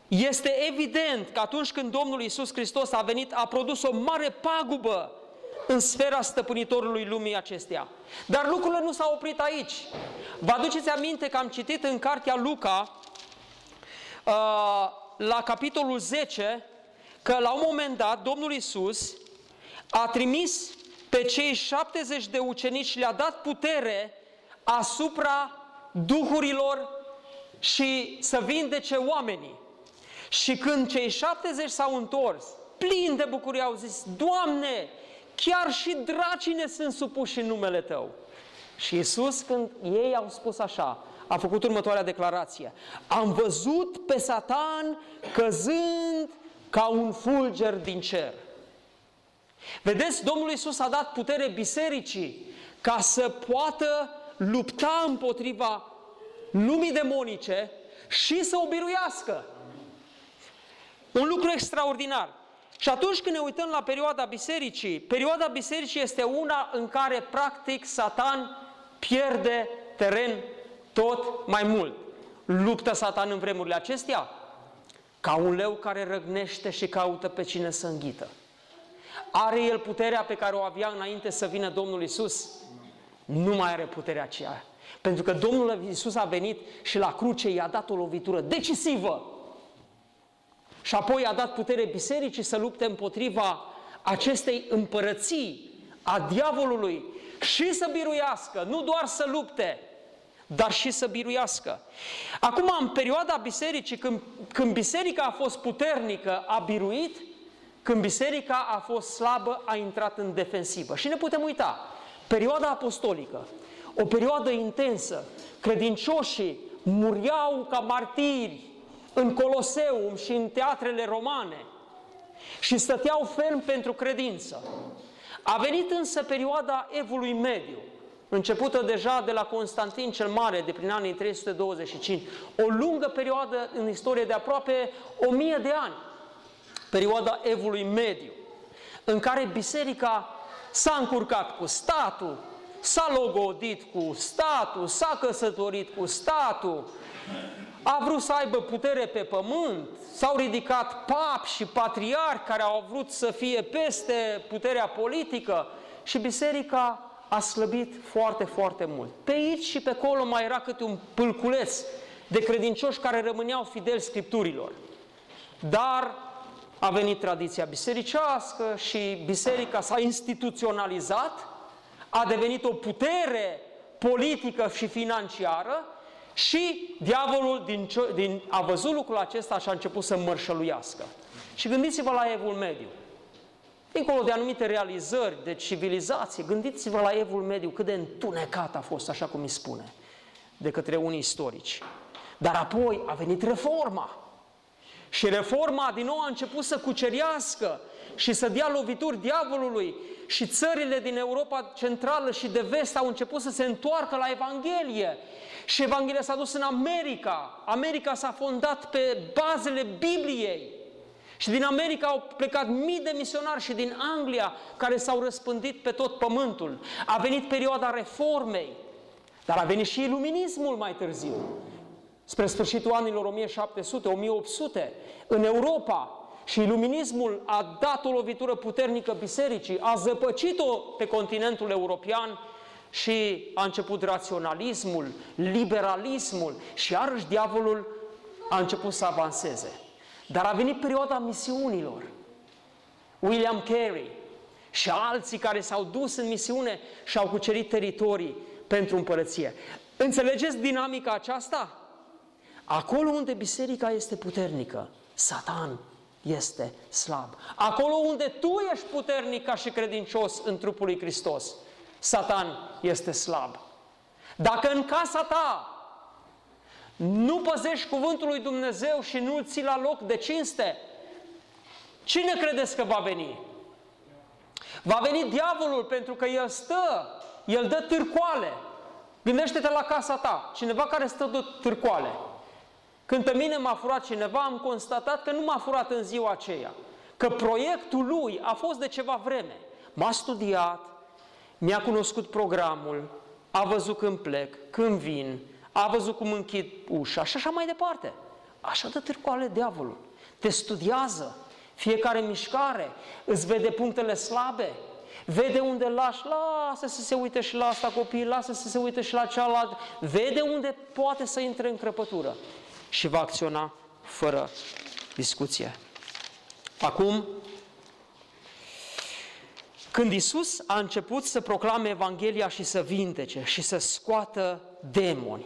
este evident că atunci când Domnul Iisus Hristos a venit, a produs o mare pagubă în sfera stăpânitorului lumii acesteia. Dar lucrurile nu s-au oprit aici. Vă aduceți aminte că am citit în cartea Luca, uh, la capitolul 10, că la un moment dat Domnul Isus a trimis pe cei 70 de ucenici și le-a dat putere asupra duhurilor și să vindece oamenii. Și când cei 70 s-au întors, plini de bucurie, au zis, Doamne, chiar și dracii ne sunt supuși în numele Tău. Și Isus, când ei au spus așa, a făcut următoarea declarație. Am văzut pe Satan căzând ca un fulger din cer. Vedeți, Domnul Isus a dat putere bisericii ca să poată lupta împotriva lumii demonice și să o biruiască. Un lucru extraordinar. Și atunci când ne uităm la perioada bisericii, perioada bisericii este una în care practic Satan pierde teren tot mai mult. Luptă Satan în vremurile acestea? Ca un leu care răgnește și caută pe cine să înghită. Are el puterea pe care o avea înainte să vină Domnul Isus? Nu mai are puterea aceea. Pentru că Domnul Isus a venit și la cruce i-a dat o lovitură decisivă. Și apoi a dat putere bisericii să lupte împotriva acestei împărății a diavolului și să biruiască, nu doar să lupte, dar și să biruiască. Acum, în perioada bisericii, când, când biserica a fost puternică, a biruit, când biserica a fost slabă, a intrat în defensivă. Și ne putem uita, perioada apostolică, o perioadă intensă, credincioșii muriau ca martiri în Coloseum și în teatrele romane și stăteau ferm pentru credință. A venit însă perioada evului mediu, începută deja de la Constantin cel Mare, de prin anii 325, o lungă perioadă în istorie de aproape o mie de ani, perioada evului mediu, în care biserica s-a încurcat cu statul, s-a logodit cu statul, s-a căsătorit cu statul, a vrut să aibă putere pe pământ, s-au ridicat papi și patriarhi care au vrut să fie peste puterea politică și biserica a slăbit foarte, foarte mult. Pe aici și pe acolo mai era câte un pâlculeț de credincioși care rămâneau fideli Scripturilor. Dar a venit tradiția bisericească și biserica s-a instituționalizat, a devenit o putere politică și financiară și diavolul din, din, a văzut lucrul acesta și a început să mărșăluiască. Și gândiți-vă la Evul Mediu. Dincolo de anumite realizări de civilizație, gândiți-vă la Evul Mediu, cât de întunecat a fost, așa cum îi spune, de către unii istorici. Dar apoi a venit reforma. Și reforma din nou a început să cucerească și să dea lovituri diavolului și țările din Europa Centrală și de Vest au început să se întoarcă la Evanghelie și Evanghelia s-a dus în America. America s-a fondat pe bazele Bibliei. Și din America au plecat mii de misionari și din Anglia care s-au răspândit pe tot pământul. A venit perioada reformei, dar a venit și iluminismul mai târziu. Spre sfârșitul anilor 1700-1800, în Europa, și iluminismul a dat o lovitură puternică bisericii, a zăpăcit-o pe continentul european și a început raționalismul, liberalismul și iarăși diavolul a început să avanseze. Dar a venit perioada misiunilor. William Carey și alții care s-au dus în misiune și au cucerit teritorii pentru împărăție. Înțelegeți dinamica aceasta? Acolo unde biserica este puternică, Satan este slab. Acolo unde tu ești puternic ca și credincios în trupul lui Hristos, Satan este slab. Dacă în casa ta nu păzești cuvântul lui Dumnezeu și nu-l ții la loc de cinste, cine credeți că va veni? Va veni diavolul pentru că el stă, el dă târcoale. Gândește-te la casa ta, cineva care stă de târcoale. Când pe mine m-a furat cineva, am constatat că nu m-a furat în ziua aceea. Că proiectul lui a fost de ceva vreme. M-a studiat, mi-a cunoscut programul, a văzut când plec, când vin, a văzut cum închid ușa și așa mai departe. Așa de târcoale diavolul. Te studiază fiecare mișcare, îți vede punctele slabe, vede unde lași, lasă să se uite și la asta copii, lasă să se uite și la cealaltă, vede unde poate să intre în crăpătură și va acționa fără discuție. Acum, când Isus a început să proclame Evanghelia și să vindece și să scoată demoni,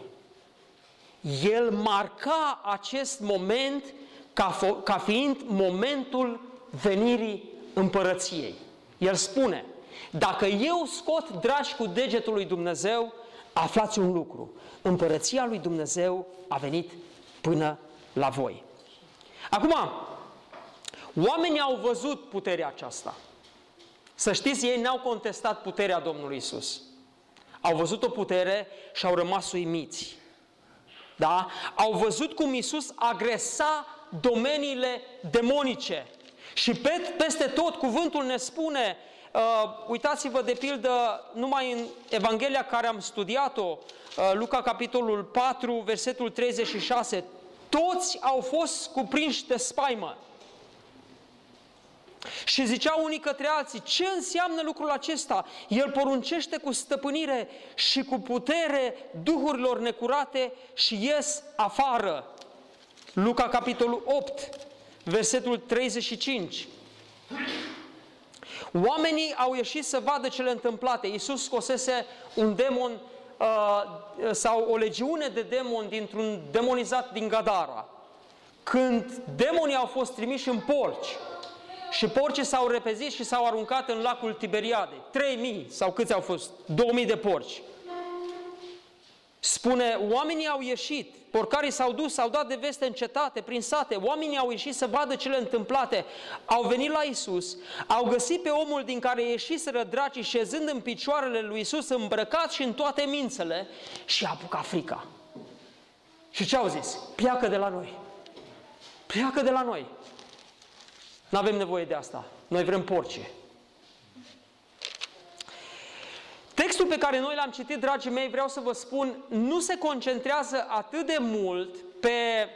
El marca acest moment ca, ca fiind momentul venirii împărăției. El spune, dacă eu scot dragi cu degetul lui Dumnezeu, aflați un lucru, împărăția lui Dumnezeu a venit până la voi. Acum, oamenii au văzut puterea aceasta. Să știți, ei n-au contestat puterea Domnului Isus. Au văzut o putere și au rămas uimiți. da? au văzut cum Isus agresa domeniile demonice. Și pe, peste tot cuvântul ne spune, uh, uitați-vă de pildă numai în Evanghelia care am studiat-o, uh, Luca capitolul 4, versetul 36, toți au fost cuprinși de spaimă. Și ziceau unii către alții, ce înseamnă lucrul acesta? El poruncește cu stăpânire și cu putere duhurilor necurate și ies afară. Luca capitolul 8, versetul 35. Oamenii au ieșit să vadă cele întâmplate. Iisus scosese un demon uh, sau o legiune de demoni dintr-un demonizat din Gadara. Când demonii au fost trimiși în porci, și porcii s-au repezit și s-au aruncat în lacul Tiberiade. 3000 sau câți au fost? 2000 de porci. Spune, oamenii au ieșit, porcarii s-au dus, s-au dat de veste în cetate, prin sate, oamenii au ieșit să vadă cele întâmplate, au venit la Isus, au găsit pe omul din care ieșiseră dracii șezând în picioarele lui Isus, îmbrăcat și în toate mințele și a apucat frica. Și ce au zis? Pleacă de la noi. Pleacă de la noi. Nu avem nevoie de asta. Noi vrem porci. Textul pe care noi l-am citit, dragii mei, vreau să vă spun, nu se concentrează atât de mult pe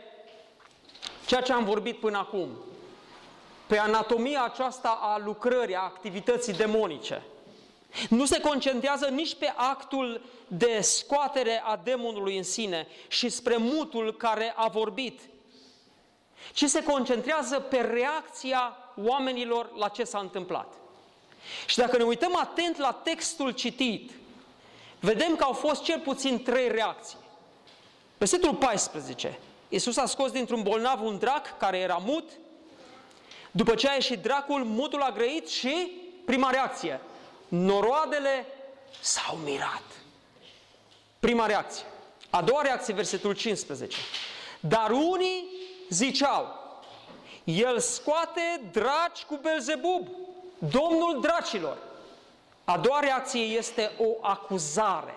ceea ce am vorbit până acum, pe anatomia aceasta a lucrării, a activității demonice. Nu se concentrează nici pe actul de scoatere a demonului în sine și spre mutul care a vorbit, ci se concentrează pe reacția oamenilor la ce s-a întâmplat. Și dacă ne uităm atent la textul citit, vedem că au fost cel puțin trei reacții. Versetul 14. Iisus a scos dintr-un bolnav un drac care era mut. După ce a ieșit dracul, mutul a grăit și prima reacție. Noroadele s-au mirat. Prima reacție. A doua reacție, versetul 15. Dar unii ziceau, el scoate draci cu Belzebub, domnul dracilor. A doua reacție este o acuzare.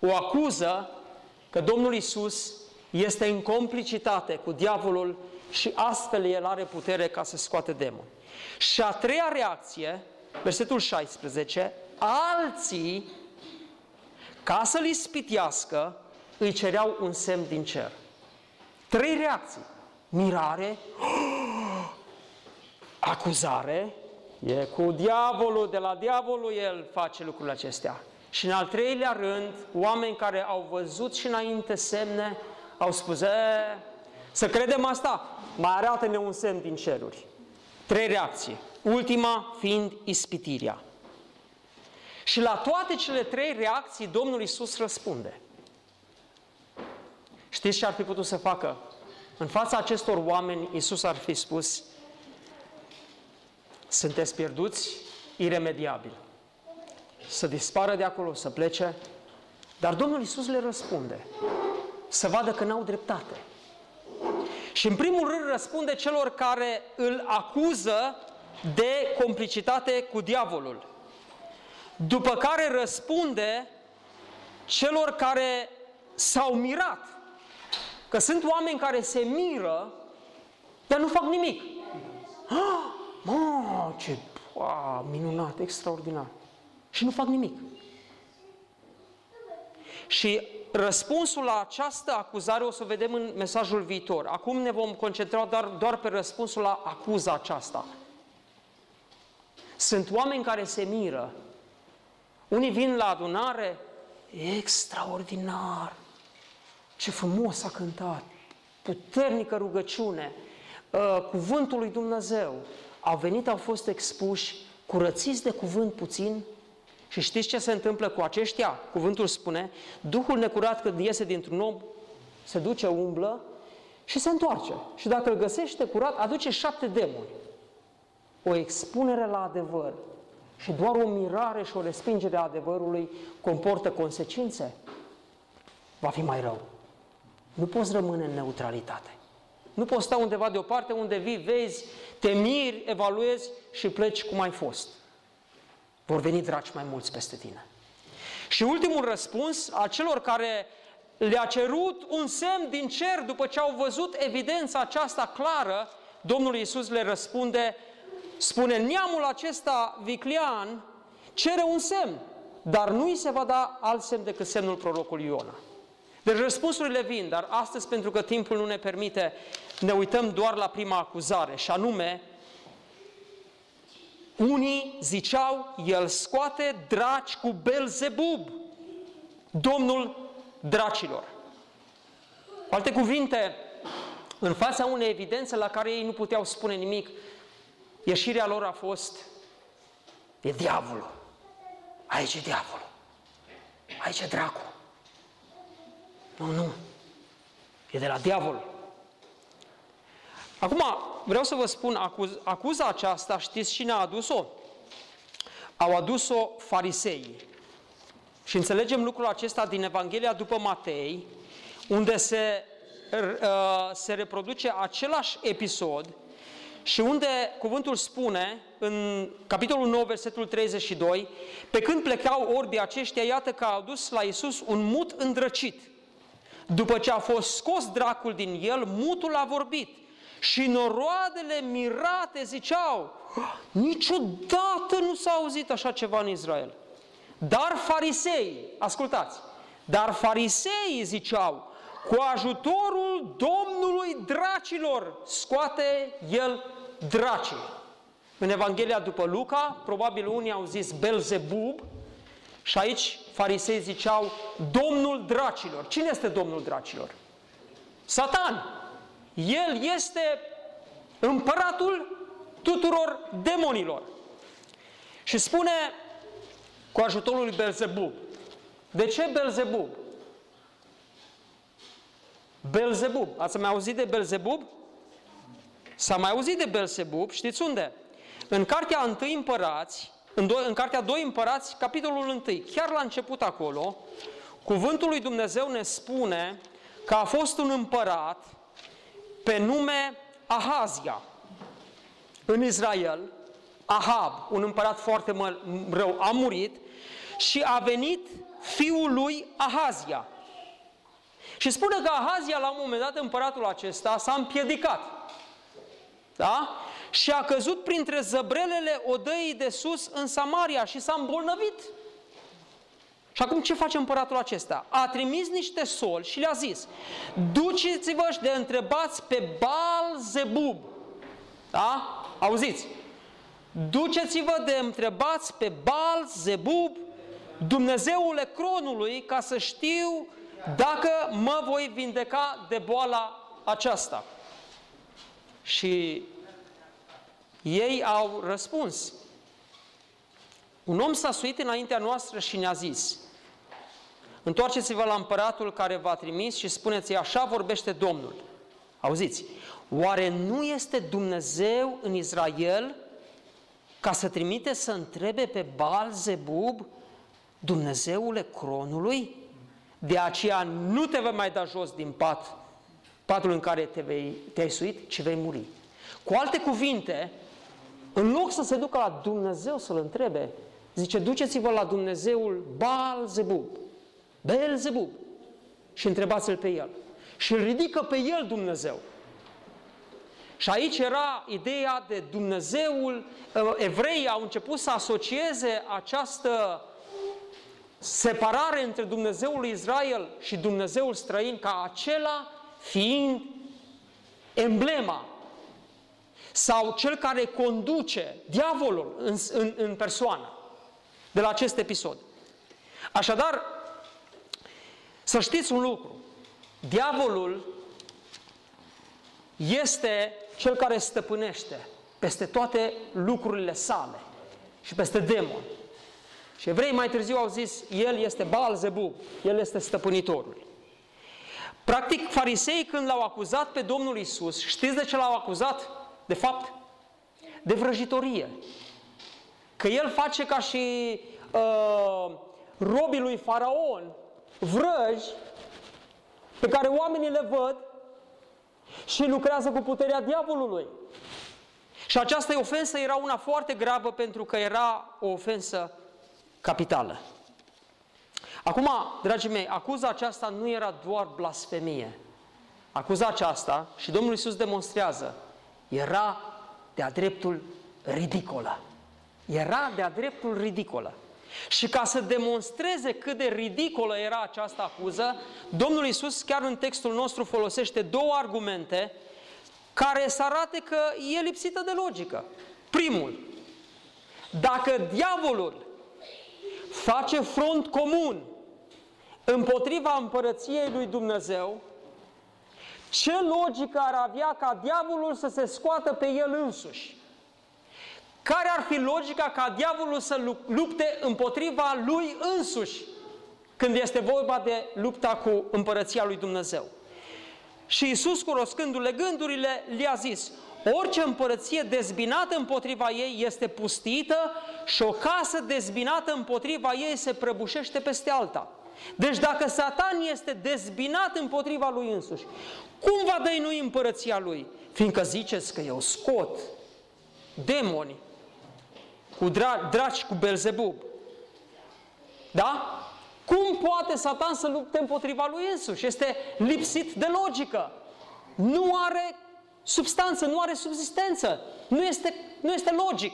O acuză că Domnul Isus este în complicitate cu diavolul și astfel el are putere ca să scoate demon. Și a treia reacție, versetul 16, alții, ca să-l ispitească, îi cereau un semn din cer. Trei reacții mirare, acuzare, e cu diavolul, de la diavolul el face lucrurile acestea. Și în al treilea rând, oameni care au văzut și înainte semne, au spus, e, să credem asta, mai arată-ne un semn din ceruri. Trei reacții. Ultima fiind ispitirea. Și la toate cele trei reacții, Domnul Isus răspunde. Știți ce ar fi putut să facă? În fața acestor oameni, Iisus ar fi spus, sunteți pierduți iremediabil. Să dispară de acolo, să plece. Dar Domnul Iisus le răspunde, să vadă că n-au dreptate. Și în primul rând răspunde celor care îl acuză de complicitate cu diavolul. După care răspunde celor care s-au mirat Că sunt oameni care se miră, dar nu fac nimic. Ah, mă, ce wow, minunat, extraordinar. Și nu fac nimic. Și răspunsul la această acuzare o să vedem în mesajul viitor. Acum ne vom concentra doar, doar pe răspunsul la acuza aceasta. Sunt oameni care se miră. Unii vin la adunare, extraordinar, ce frumos a cântat! Puternică rugăciune, uh, cuvântul lui Dumnezeu. Au venit, au fost expuși, curățiți de cuvânt puțin și știți ce se întâmplă cu aceștia? Cuvântul spune, Duhul necurat când iese dintr-un om, se duce, umblă și se întoarce. Și dacă îl găsește curat, aduce șapte demoni. O expunere la adevăr și doar o mirare și o respingere a adevărului comportă consecințe. Va fi mai rău. Nu poți rămâne în neutralitate. Nu poți sta undeva deoparte unde vii, vezi, te miri, evaluezi și pleci cum ai fost. Vor veni draci mai mulți peste tine. Și ultimul răspuns a celor care le-a cerut un semn din cer după ce au văzut evidența aceasta clară, Domnul Iisus le răspunde, spune, neamul acesta viclian cere un semn, dar nu îi se va da alt semn decât semnul prorocului Iona. Deci răspunsurile vin, dar astăzi, pentru că timpul nu ne permite, ne uităm doar la prima acuzare, și anume, unii ziceau, el scoate draci cu Belzebub, domnul dracilor. Cu alte cuvinte, în fața unei evidențe la care ei nu puteau spune nimic, ieșirea lor a fost, e diavolul. Aici e diavolul. Aici e dracu. Nu, nu. E de la diavol. Acum, vreau să vă spun, acuz, acuza aceasta, știți cine a adus-o? Au adus-o farisei. Și înțelegem lucrul acesta din Evanghelia după Matei, unde se, uh, se reproduce același episod și unde cuvântul spune, în capitolul 9, versetul 32, pe când plecau orbii aceștia, iată că au dus la Isus un mut îndrăcit. După ce a fost scos dracul din el, mutul a vorbit. Și noroadele mirate ziceau, niciodată nu s-a auzit așa ceva în Israel. Dar farisei, ascultați, dar farisei ziceau, cu ajutorul Domnului dracilor scoate el dracii. În Evanghelia după Luca, probabil unii au zis Belzebub și aici farisei ziceau Domnul dracilor. Cine este Domnul dracilor? Satan. El este împăratul tuturor demonilor. Și spune cu ajutorul lui Belzebub. De ce Belzebub? Belzebub. Ați mai auzit de Belzebub? S-a mai auzit de Belzebub, știți unde? În cartea 1 împărați, în, do- în cartea 2 împărați, capitolul 1, chiar la început acolo, cuvântul lui Dumnezeu ne spune că a fost un împărat pe nume Ahazia în Israel, Ahab, un împărat foarte rău, a murit și a venit fiul lui Ahazia. Și spune că Ahazia, la un moment dat, împăratul acesta s-a împiedicat. Da? Și a căzut printre zăbrelele odăii de sus în Samaria și s-a îmbolnăvit. Și acum ce face împăratul acesta? A trimis niște soli și le-a zis, duceți-vă și de întrebați pe Baal Zebub. Da? Auziți? Duceți-vă de întrebați pe Baal Zebub Dumnezeule cronului ca să știu dacă mă voi vindeca de boala aceasta. Și ei au răspuns. Un om s-a suit înaintea noastră și ne-a zis, întoarceți-vă la împăratul care v-a trimis și spuneți așa vorbește Domnul. Auziți, oare nu este Dumnezeu în Israel ca să trimite să întrebe pe Baal Zebub Dumnezeule cronului, de aceea nu te vei mai da jos din pat, patul în care te vei, te-ai suit, ci vei muri. Cu alte cuvinte, în loc să se ducă la Dumnezeu să-L întrebe, zice, duceți-vă la Dumnezeul Baal Zebub, Bel Zebub, și întrebați-L pe El. Și îl ridică pe El Dumnezeu. Și aici era ideea de Dumnezeul, evreii au început să asocieze această separare între Dumnezeul lui Israel și Dumnezeul străin ca acela fiind emblema sau cel care conduce diavolul în, în, în persoană de la acest episod. Așadar, să știți un lucru, diavolul este cel care stăpânește peste toate lucrurile sale și peste demoni. Și evrei mai târziu au zis, el este Baal Zebub, el este stăpânitorul. Practic, farisei când l-au acuzat pe Domnul Isus, știți de ce l-au acuzat? De fapt, de vrăjitorie. Că el face ca și uh, robii lui Faraon, vrăji pe care oamenii le văd și lucrează cu puterea diavolului. Și această ofensă era una foarte gravă pentru că era o ofensă capitală. Acum, dragii mei, acuza aceasta nu era doar blasfemie. Acuza aceasta, și Domnul Iisus demonstrează, era de-a dreptul ridicolă. Era de-a dreptul ridicolă. Și ca să demonstreze cât de ridicolă era această acuză, Domnul Iisus chiar în textul nostru folosește două argumente care să arate că e lipsită de logică. Primul, dacă diavolul face front comun împotriva împărăției lui Dumnezeu, ce logică ar avea ca diavolul să se scoată pe el însuși? Care ar fi logica ca diavolul să lupte împotriva lui însuși când este vorba de lupta cu împărăția lui Dumnezeu? Și Iisus, cunoscându-le gândurile, le-a zis, orice împărăție dezbinată împotriva ei este pustită și o casă dezbinată împotriva ei se prăbușește peste alta. Deci dacă Satan este dezbinat împotriva lui însuși, cum va dăinui împărăția lui? Fiindcă ziceți că eu scot demoni cu dra- draci cu Belzebub. Da? Cum poate Satan să lupte împotriva lui însuși? Este lipsit de logică. Nu are substanță, nu are subsistență. Nu este, nu este logic.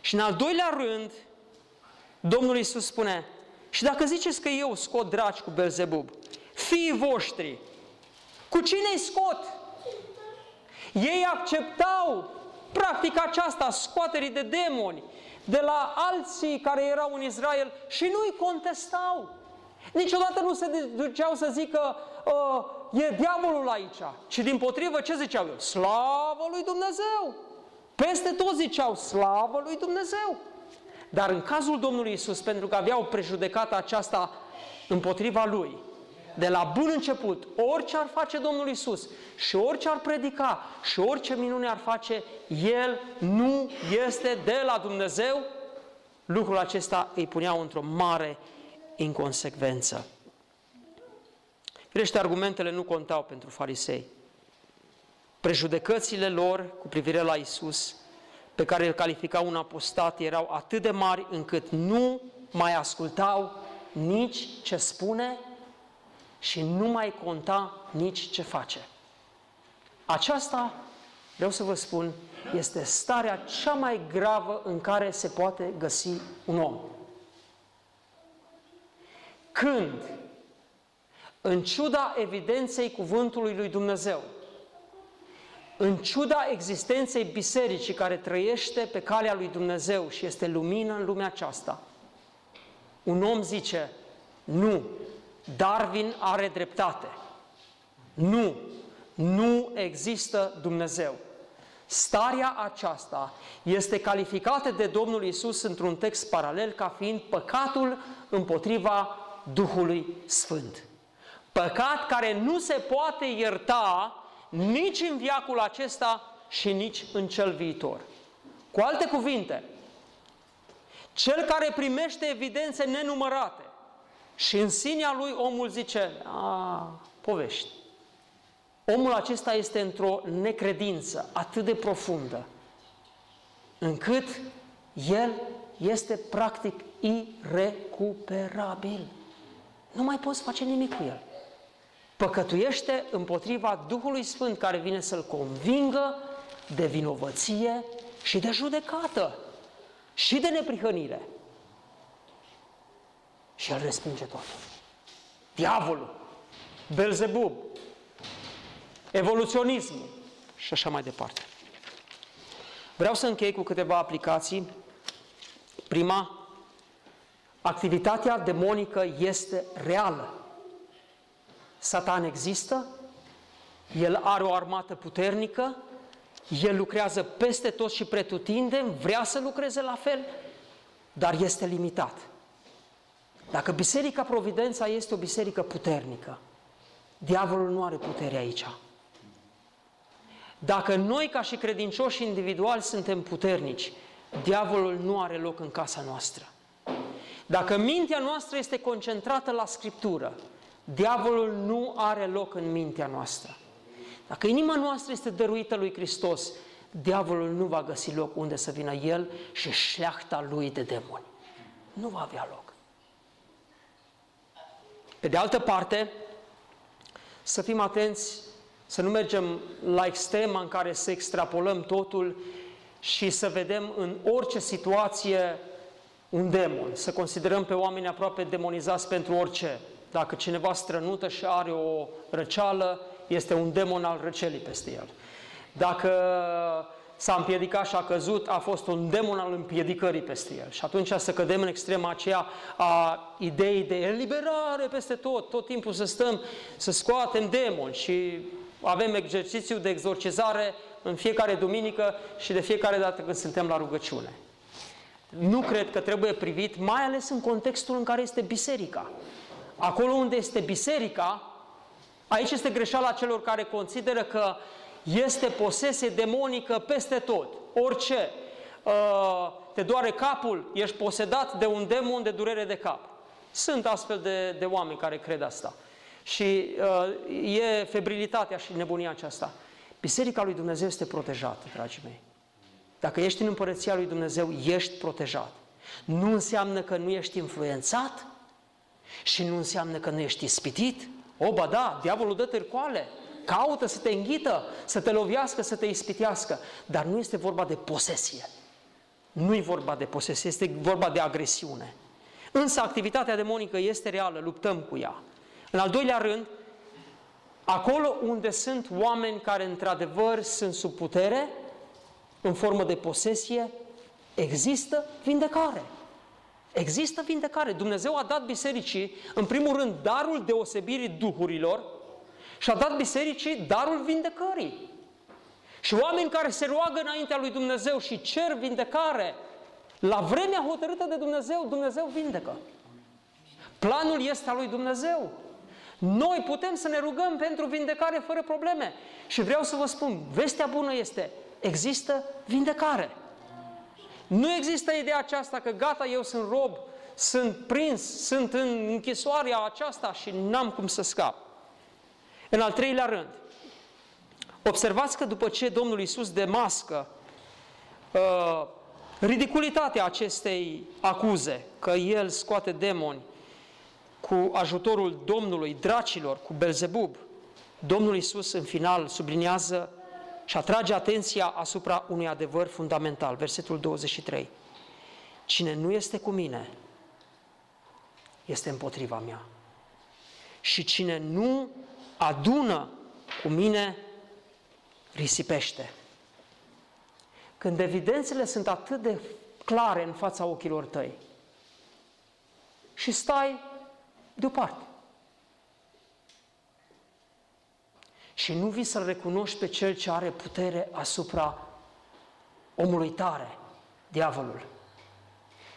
Și în al doilea rând, Domnul Iisus spune, și dacă ziceți că eu scot draci cu Belzebub, fiii voștri, cu cine îi scot? Ei acceptau practica aceasta, scoaterii de demoni, de la alții care erau în Israel și nu îi contestau. Niciodată nu se duceau să zică uh, e diavolul aici, ci din potrivă ce ziceau eu? Slavă lui Dumnezeu! Peste tot ziceau slavă lui Dumnezeu! Dar în cazul Domnului Isus, pentru că aveau prejudecata aceasta împotriva lui, de la bun început, orice ar face Domnul Isus și orice ar predica și orice minune ar face, El nu este de la Dumnezeu, lucrul acesta îi puneau într-o mare inconsecvență. Firește, argumentele nu contau pentru farisei. Prejudecățile lor cu privire la Isus, pe care îl calificau un apostat, erau atât de mari încât nu mai ascultau nici ce spune și nu mai conta nici ce face. Aceasta, vreau să vă spun, este starea cea mai gravă în care se poate găsi un om. Când, în ciuda evidenței cuvântului lui Dumnezeu, în ciuda existenței bisericii care trăiește pe calea lui Dumnezeu și este lumină în lumea aceasta, un om zice, nu, Darwin are dreptate. Nu, nu există Dumnezeu. Starea aceasta este calificată de Domnul Isus într-un text paralel ca fiind păcatul împotriva Duhului Sfânt. Păcat care nu se poate ierta nici în viacul acesta și nici în cel viitor. Cu alte cuvinte, cel care primește evidențe nenumărate și în sinea lui omul zice, a, povești. Omul acesta este într-o necredință atât de profundă, încât el este practic irecuperabil. Nu mai poți face nimic cu el. Păcătuiește împotriva Duhului Sfânt care vine să-l convingă de vinovăție și de judecată și de neprihănire și el respinge tot. Diavolul, Belzebub, evoluționismul și așa mai departe. Vreau să închei cu câteva aplicații. Prima, activitatea demonică este reală. Satan există, el are o armată puternică, el lucrează peste tot și pretutindem, vrea să lucreze la fel, dar este limitat. Dacă Biserica Providența este o biserică puternică, diavolul nu are putere aici. Dacă noi, ca și credincioși individuali, suntem puternici, diavolul nu are loc în casa noastră. Dacă mintea noastră este concentrată la Scriptură, diavolul nu are loc în mintea noastră. Dacă inima noastră este dăruită lui Hristos, diavolul nu va găsi loc unde să vină el și șleachta lui de demoni. Nu va avea loc. Pe de altă parte, să fim atenți să nu mergem la extrema în care să extrapolăm totul și să vedem în orice situație un demon, să considerăm pe oameni aproape demonizați pentru orice. Dacă cineva strănută și are o răceală, este un demon al răcelii peste el. Dacă s-a împiedicat și a căzut, a fost un demon al împiedicării peste el. Și atunci să cădem în extrema aceea a ideii de eliberare peste tot, tot timpul să stăm, să scoatem demoni și avem exercițiu de exorcizare în fiecare duminică și de fiecare dată când suntem la rugăciune. Nu cred că trebuie privit, mai ales în contextul în care este biserica. Acolo unde este biserica, aici este greșeala celor care consideră că este posesie demonică peste tot, orice. Uh, te doare capul, ești posedat de un demon de durere de cap. Sunt astfel de, de oameni care cred asta. Și uh, e febrilitatea și nebunia aceasta. Biserica lui Dumnezeu este protejată, dragii mei. Dacă ești în împărăția lui Dumnezeu, ești protejat. Nu înseamnă că nu ești influențat și nu înseamnă că nu ești ispitit. O, ba da, diavolul dă târcoale, caută să te înghită, să te lovească, să te ispitească, dar nu este vorba de posesie. Nu e vorba de posesie, este vorba de agresiune. Însă activitatea demonică este reală, luptăm cu ea. În al doilea rând, acolo unde sunt oameni care într-adevăr sunt sub putere, în formă de posesie, există vindecare. Există vindecare. Dumnezeu a dat bisericii, în primul rând, darul deosebirii duhurilor și a dat bisericii darul vindecării. Și oameni care se roagă înaintea lui Dumnezeu și cer vindecare, la vremea hotărâtă de Dumnezeu, Dumnezeu vindecă. Planul este al lui Dumnezeu. Noi putem să ne rugăm pentru vindecare fără probleme. Și vreau să vă spun, vestea bună este, există vindecare. Nu există ideea aceasta că gata, eu sunt rob, sunt prins, sunt în închisoarea aceasta și n-am cum să scap. În al treilea rând, observați că după ce Domnul Iisus demască uh, ridiculitatea acestei acuze, că El scoate demoni cu ajutorul Domnului, dracilor, cu Belzebub, Domnul Iisus în final subliniază și atrage atenția asupra unui adevăr fundamental, versetul 23. Cine nu este cu mine, este împotriva mea. Și cine nu adună cu mine, risipește. Când evidențele sunt atât de clare în fața ochilor tăi și stai deoparte. Și nu vii să-L recunoști pe Cel ce are putere asupra omului tare, diavolul.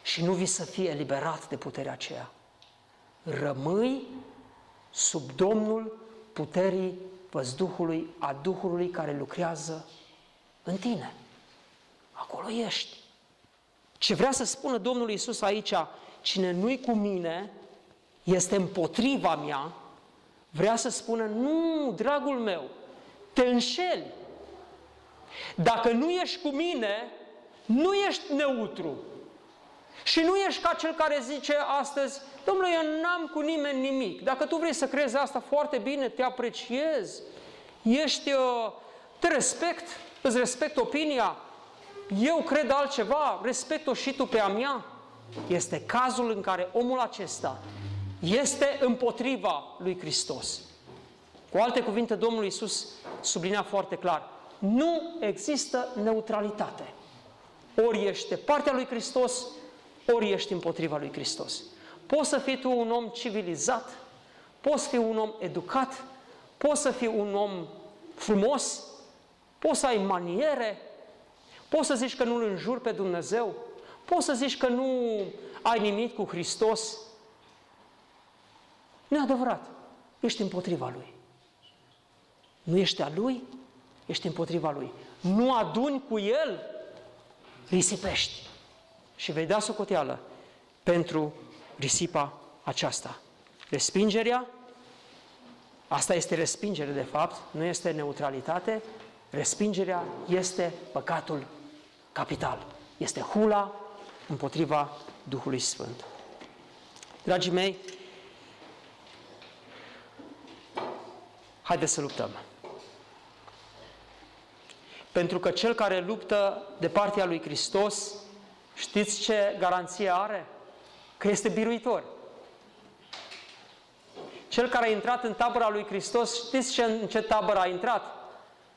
Și nu vii să fii eliberat de puterea aceea. Rămâi sub Domnul puterii văzduhului, a Duhului care lucrează în tine. Acolo ești. Ce vrea să spună Domnul Iisus aici, cine nu-i cu mine, este împotriva mea, vrea să spună, nu, dragul meu, te înșeli. Dacă nu ești cu mine, nu ești neutru. Și nu ești ca cel care zice astăzi, domnule, eu n-am cu nimeni nimic. Dacă tu vrei să crezi asta foarte bine, te apreciez, ești, uh, te respect, îți respect opinia, eu cred altceva, respect-o și tu pe a mea. Este cazul în care omul acesta este împotriva lui Hristos. Cu alte cuvinte, Domnul Iisus sublinea foarte clar, nu există neutralitate. Ori ești de partea lui Hristos, ori ești împotriva lui Hristos. Poți să fii tu un om civilizat, poți fi un om educat, poți să fii un om frumos, poți să ai maniere, poți să zici că nu-L înjuri pe Dumnezeu, poți să zici că nu ai nimic cu Hristos, nu e adevărat. Ești împotriva Lui. Nu ești a Lui, ești împotriva Lui. Nu aduni cu El, risipești. Și vei da socoteală pentru risipa aceasta. Respingerea, asta este respingere de fapt, nu este neutralitate, respingerea este păcatul capital. Este hula împotriva Duhului Sfânt. Dragii mei, Haideți să luptăm. Pentru că cel care luptă de partea lui Hristos, știți ce garanție are? Că este biruitor. Cel care a intrat în tabăra lui Hristos, știți ce, în ce tabără a intrat?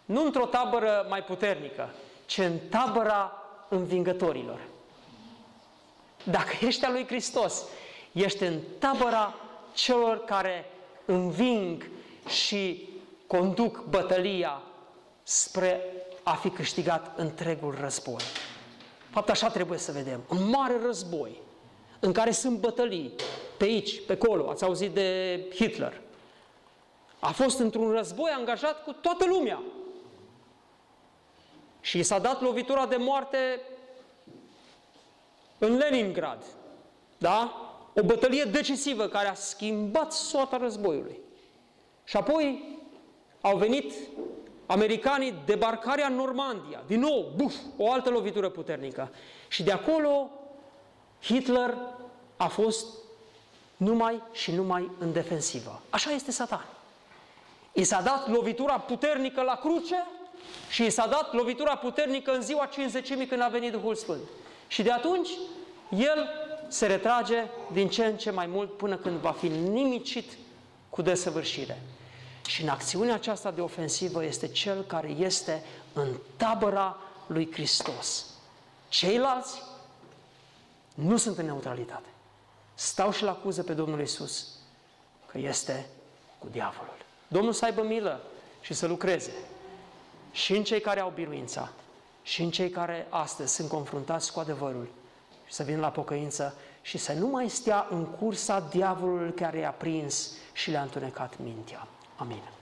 Nu într-o tabără mai puternică, ci în tabăra învingătorilor. Dacă ești al lui Hristos, ești în tabăra celor care înving și conduc bătălia spre a fi câștigat întregul război. Fapt, așa trebuie să vedem. Un mare război în care sunt bătălii, pe aici, pe acolo, ați auzit de Hitler. A fost într-un război angajat cu toată lumea. Și i s-a dat lovitura de moarte în Leningrad. Da? O bătălie decisivă care a schimbat soata războiului. Și apoi au venit americanii, debarcarea în Normandia. Din nou, buf, o altă lovitură puternică. Și de acolo Hitler a fost numai și numai în defensivă. Așa este Satan. I s-a dat lovitura puternică la cruce și i s-a dat lovitura puternică în ziua 50 când a venit Duhul Sfânt. Și de atunci, el se retrage din ce în ce mai mult până când va fi nimicit cu desăvârșire. Și în acțiunea aceasta de ofensivă este cel care este în tabăra lui Hristos. Ceilalți nu sunt în neutralitate. Stau și-l acuză pe Domnul Isus că este cu diavolul. Domnul să aibă milă și să lucreze și în cei care au biruința și în cei care astăzi sunt confruntați cu adevărul și să vină la pocăință și să nu mai stea în cursa diavolului care i-a prins și le-a întunecat mintea. Amin.